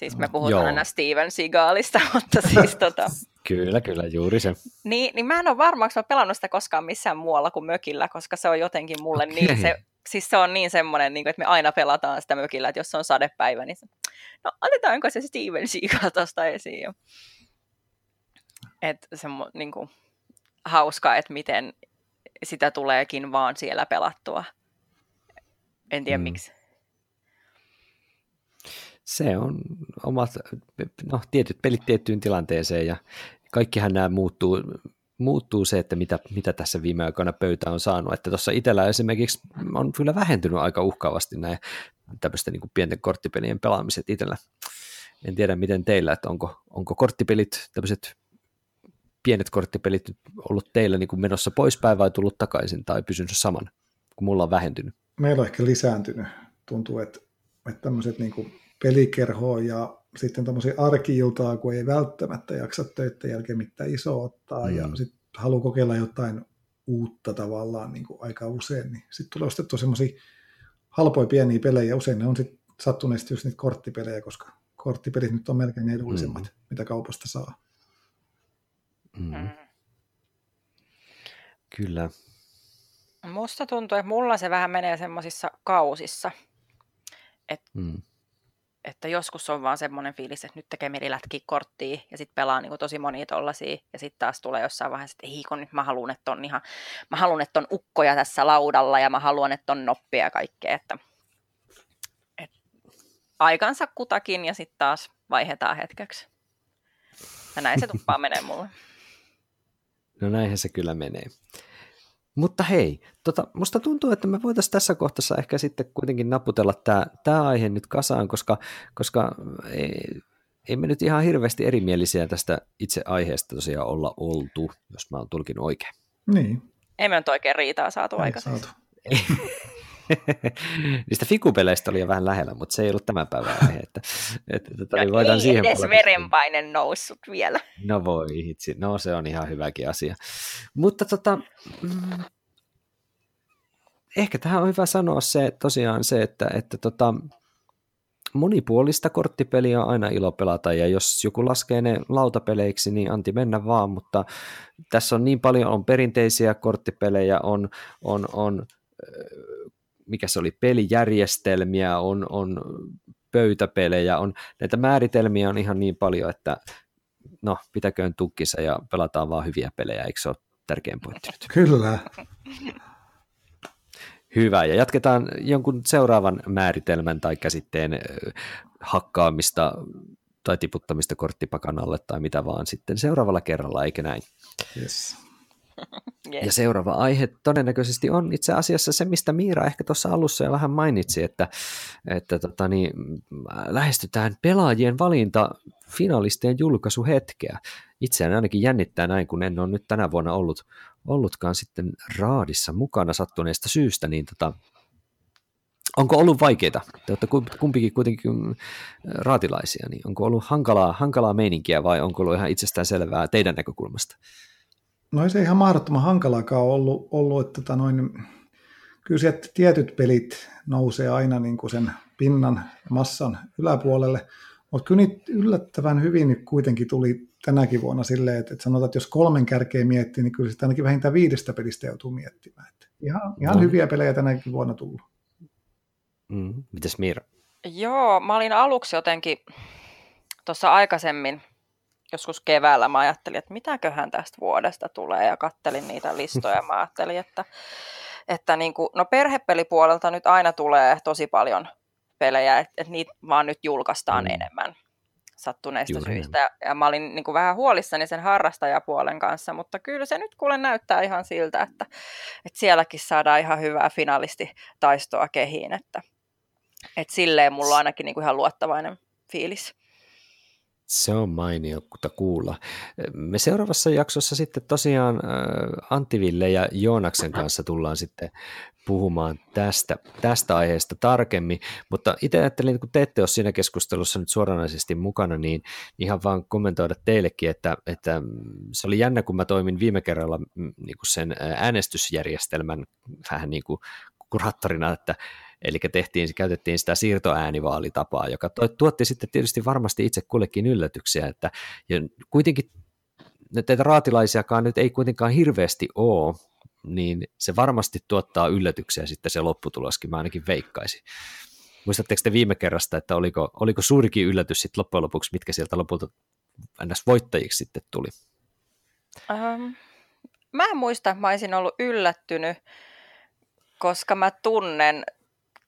Siis me puhutaan Joo. aina Steven Seagalista, mutta siis tota... Kyllä, kyllä, juuri se. Niin, niin mä en ole varma, onko mä pelannut sitä koskaan missään muualla kuin mökillä, koska se on jotenkin mulle okay. niin, se, siis se on niin semmoinen, niin kuin, että me aina pelataan sitä mökillä, että jos on sadepäivä, niin se, no otetaanko se Steven Seagal tuosta esiin. Että se on niin kuin, hauska, että miten sitä tuleekin vaan siellä pelattua. En tiedä mm. miksi. Se on omat, no tietyt pelit tiettyyn tilanteeseen ja kaikkihan nämä muuttuu, muuttuu se, että mitä, mitä tässä viime aikoina pöytä on saanut. Että tuossa itsellä esimerkiksi on kyllä vähentynyt aika uhkaavasti näin tämmöisten niin pienten korttipelien pelaamiset itsellä. En tiedä miten teillä, että onko, onko korttipelit, tämmöiset pienet korttipelit ollut teillä niin kuin menossa poispäin vai tullut takaisin tai pysynyt saman, kun mulla on vähentynyt? Meillä on ehkä lisääntynyt. Tuntuu, että, että tämmöiset niin kuin pelikerhoa ja sitten tämmöisiä arkiiltaa, kun ei välttämättä jaksa töiden jälkeen mitään isoa ottaa mm. ja sitten haluaa kokeilla jotain uutta tavallaan niin kuin aika usein, niin sitten tulee ostettua semmoisia halpoja pieniä pelejä, usein ne on sitten sattuneesti just niitä korttipelejä, koska korttipelit nyt on melkein edullisemmat, mm. mitä kaupasta saa. Mm. mm. Kyllä. Musta tuntuu, että mulla se vähän menee semmoisissa kausissa. Et mm että joskus on vaan semmoinen fiilis, että nyt tekee merilätkiä korttia ja sitten pelaa niin kuin tosi monia tollasia ja sitten taas tulee jossain vaiheessa, että ei kun nyt mä haluan, että on ihan, mä haluan, että on ukkoja tässä laudalla ja mä haluan, että on noppia ja kaikkea, että, että aikansa kutakin ja sitten taas vaihdetaan hetkeksi. Ja näin se tuppaa menee mulle. No näinhän se kyllä menee. Mutta hei, tota, musta tuntuu, että me voitaisiin tässä kohtaa ehkä sitten kuitenkin naputella tämä, tämä aihe nyt kasaan, koska, koska ei, ei me nyt ihan hirveästi erimielisiä tästä itse aiheesta tosiaan olla oltu, jos mä oon tulkinut oikein. Niin. Ei me nyt oikein riitaa saatu aikaisemmin. Niistä fikupeleistä oli jo vähän lähellä, mutta se ei ollut tämän päivän aihe. Että, että, että, no, voidaan ei siihen edes verenpaine noussut vielä. No voi hitsi, no se on ihan hyväkin asia. Mutta tota, mm, ehkä tähän on hyvä sanoa se tosiaan se, että, että tota, monipuolista korttipeliä on aina ilo pelata, ja jos joku laskee ne lautapeleiksi, niin anti mennä vaan, mutta tässä on niin paljon, on perinteisiä korttipelejä, on, on, on mikä se oli, pelijärjestelmiä, on, on pöytäpelejä, on näitä määritelmiä on ihan niin paljon, että no, pitäköön tukkissa ja pelataan vaan hyviä pelejä, eikö se ole tärkein pointti nyt? Kyllä. Hyvä, ja jatketaan jonkun seuraavan määritelmän tai käsitteen hakkaamista tai tiputtamista korttipakanalle tai mitä vaan sitten seuraavalla kerralla, eikö näin? Yes. Yes. Ja seuraava aihe todennäköisesti on itse asiassa se, mistä Miira ehkä tuossa alussa jo vähän mainitsi, että, että tota niin, lähestytään pelaajien valinta finalistien julkaisuhetkeä. Itseään ainakin jännittää näin, kun en ole nyt tänä vuonna ollut, ollutkaan sitten raadissa mukana sattuneesta syystä, niin tota, onko ollut vaikeita? Te olette kumpikin kuitenkin raatilaisia, niin onko ollut hankalaa, hankalaa meininkiä vai onko ollut ihan itsestään selvää teidän näkökulmasta? No ei se ihan mahdottoman hankalaakaan ollut, ollut että tota noin, kyllä sieltä tietyt pelit nousee aina niin kuin sen pinnan massan yläpuolelle, mutta kyllä niitä yllättävän hyvin nyt kuitenkin tuli tänäkin vuonna silleen, että, että sanotaan, että jos kolmen kärkeä miettii, niin kyllä sitä ainakin vähintään viidestä pelistä joutuu miettimään. Että ihan ihan no. hyviä pelejä tänäkin vuonna tullut. Mm. Mitäs Miira? Joo, mä olin aluksi jotenkin tuossa aikaisemmin joskus keväällä mä ajattelin, että mitäköhän tästä vuodesta tulee ja kattelin niitä listoja. Mä ajattelin, että, että niin kuin, no perhepelipuolelta nyt aina tulee tosi paljon pelejä, että, että niitä vaan nyt julkaistaan mm. enemmän sattuneista Juuri syistä. Ja, ja mä olin niin kuin vähän huolissani sen harrastajapuolen kanssa, mutta kyllä se nyt kuule näyttää ihan siltä, että, että sielläkin saadaan ihan hyvää finalistitaistoa kehiin. Että, että silleen mulla on ainakin niin kuin ihan luottavainen fiilis. Se on mainiota kuulla. Me seuraavassa jaksossa sitten tosiaan äh, Antiville ja Joonaksen kanssa tullaan sitten puhumaan tästä, tästä aiheesta tarkemmin, mutta itse ajattelin, kun te ette ole siinä keskustelussa nyt suoranaisesti mukana, niin ihan vaan kommentoida teillekin, että, että se oli jännä, kun mä toimin viime kerralla mm, niin kuin sen äänestysjärjestelmän vähän niin kuin kuraattorina, että Eli tehtiin, käytettiin sitä siirtoäänivaalitapaa, joka tuotti sitten tietysti varmasti itse kullekin yllätyksiä, että ja kuitenkin teitä raatilaisiakaan nyt ei kuitenkaan hirveästi ole, niin se varmasti tuottaa yllätyksiä sitten se lopputuloskin, mä ainakin veikkaisin. Muistatteko te viime kerrasta, että oliko, oliko suurikin yllätys sitten loppujen lopuksi, mitkä sieltä lopulta ns. voittajiksi sitten tuli? Um, mä en muista, mä olisin ollut yllättynyt, koska mä tunnen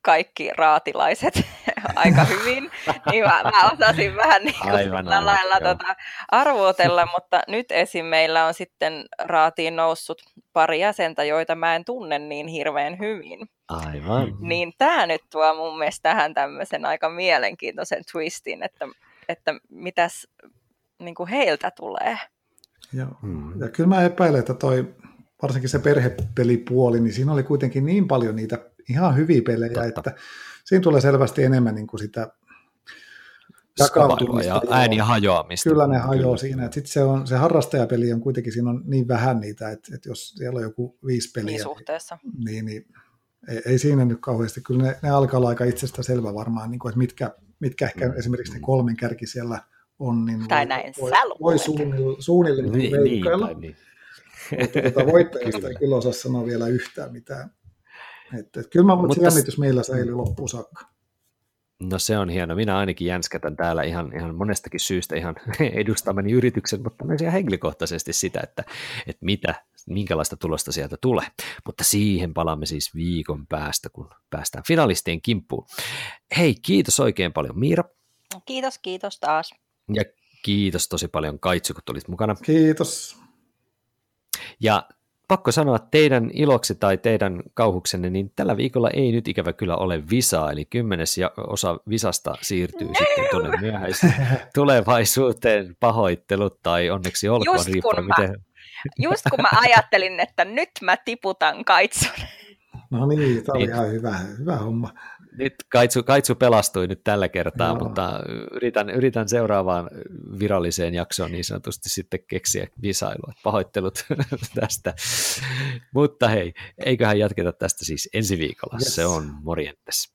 kaikki raatilaiset aika hyvin, niin mä, mä osasin vähän niin kuin aivan, aivan, lailla tota, arvuutella, mutta nyt esim. meillä on sitten raatiin noussut pari jäsentä, joita mä en tunne niin hirveän hyvin. Aivan. Niin tämä nyt tuo mun mielestä tähän tämmöisen aika mielenkiintoisen twistin, että, että mitäs niin kuin heiltä tulee. Joo. Hmm. Ja kyllä mä epäilen, että toi, varsinkin se perhepelipuoli, niin siinä oli kuitenkin niin paljon niitä ihan hyviä pelejä, Totta. että siinä tulee selvästi enemmän niin kuin sitä jakautumista. ja ääniä hajoamista. Kyllä ne hajoaa siinä. Sitten se, on, se harrastajapeli on kuitenkin, siinä on niin vähän niitä, että, että jos siellä on joku viisi peliä, niin, suhteessa. niin, niin ei, ei siinä nyt kauheasti. Kyllä ne, ne alkaa olla aika itsestä selvä varmaan, niin kuin, että mitkä, mitkä ehkä mm. esimerkiksi ne kolmen kärki siellä on. Niin tai voi, näin voi, voi suunnilleen, suunnilleen niin, veikkailla. Niin, niin. Mutta tuota, voittajista ei kyllä osaa sanoa vielä yhtään mitään. Että, että kyllä mä että se jännitys meillä säilyy loppuun saakka. No se on hieno. Minä ainakin jänskätän täällä ihan, ihan monestakin syystä ihan edustamani yrityksen, mutta myös ihan henkilökohtaisesti sitä, että, että mitä, minkälaista tulosta sieltä tulee. Mutta siihen palaamme siis viikon päästä, kun päästään finalistien kimppuun. Hei, kiitos oikein paljon Miira. Kiitos, kiitos taas. Ja kiitos tosi paljon Kaitsu, kun tulit mukana. Kiitos. Ja pakko sanoa teidän iloksi tai teidän kauhuksenne, niin tällä viikolla ei nyt ikävä kyllä ole visaa, eli kymmenes ja osa visasta siirtyy no. sitten tuonne myöhäiseen tulevaisuuteen, pahoittelut tai onneksi olkoon just riippuen, mä, miten... Just kun mä ajattelin, että nyt mä tiputan kaitsun. No niin, tämä oli niin. ihan hyvä, hyvä homma nyt Kaitsu, Kaitsu pelastui nyt tällä kertaa, Joo. mutta yritän, yritän seuraavaan viralliseen jaksoon niin sanotusti sitten keksiä visailua. Pahoittelut tästä. mutta hei, eiköhän jatketa tästä siis ensi viikolla. Yes. Se on morjentes.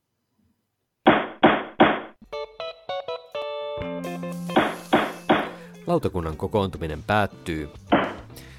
Lautakunnan kokoontuminen päättyy.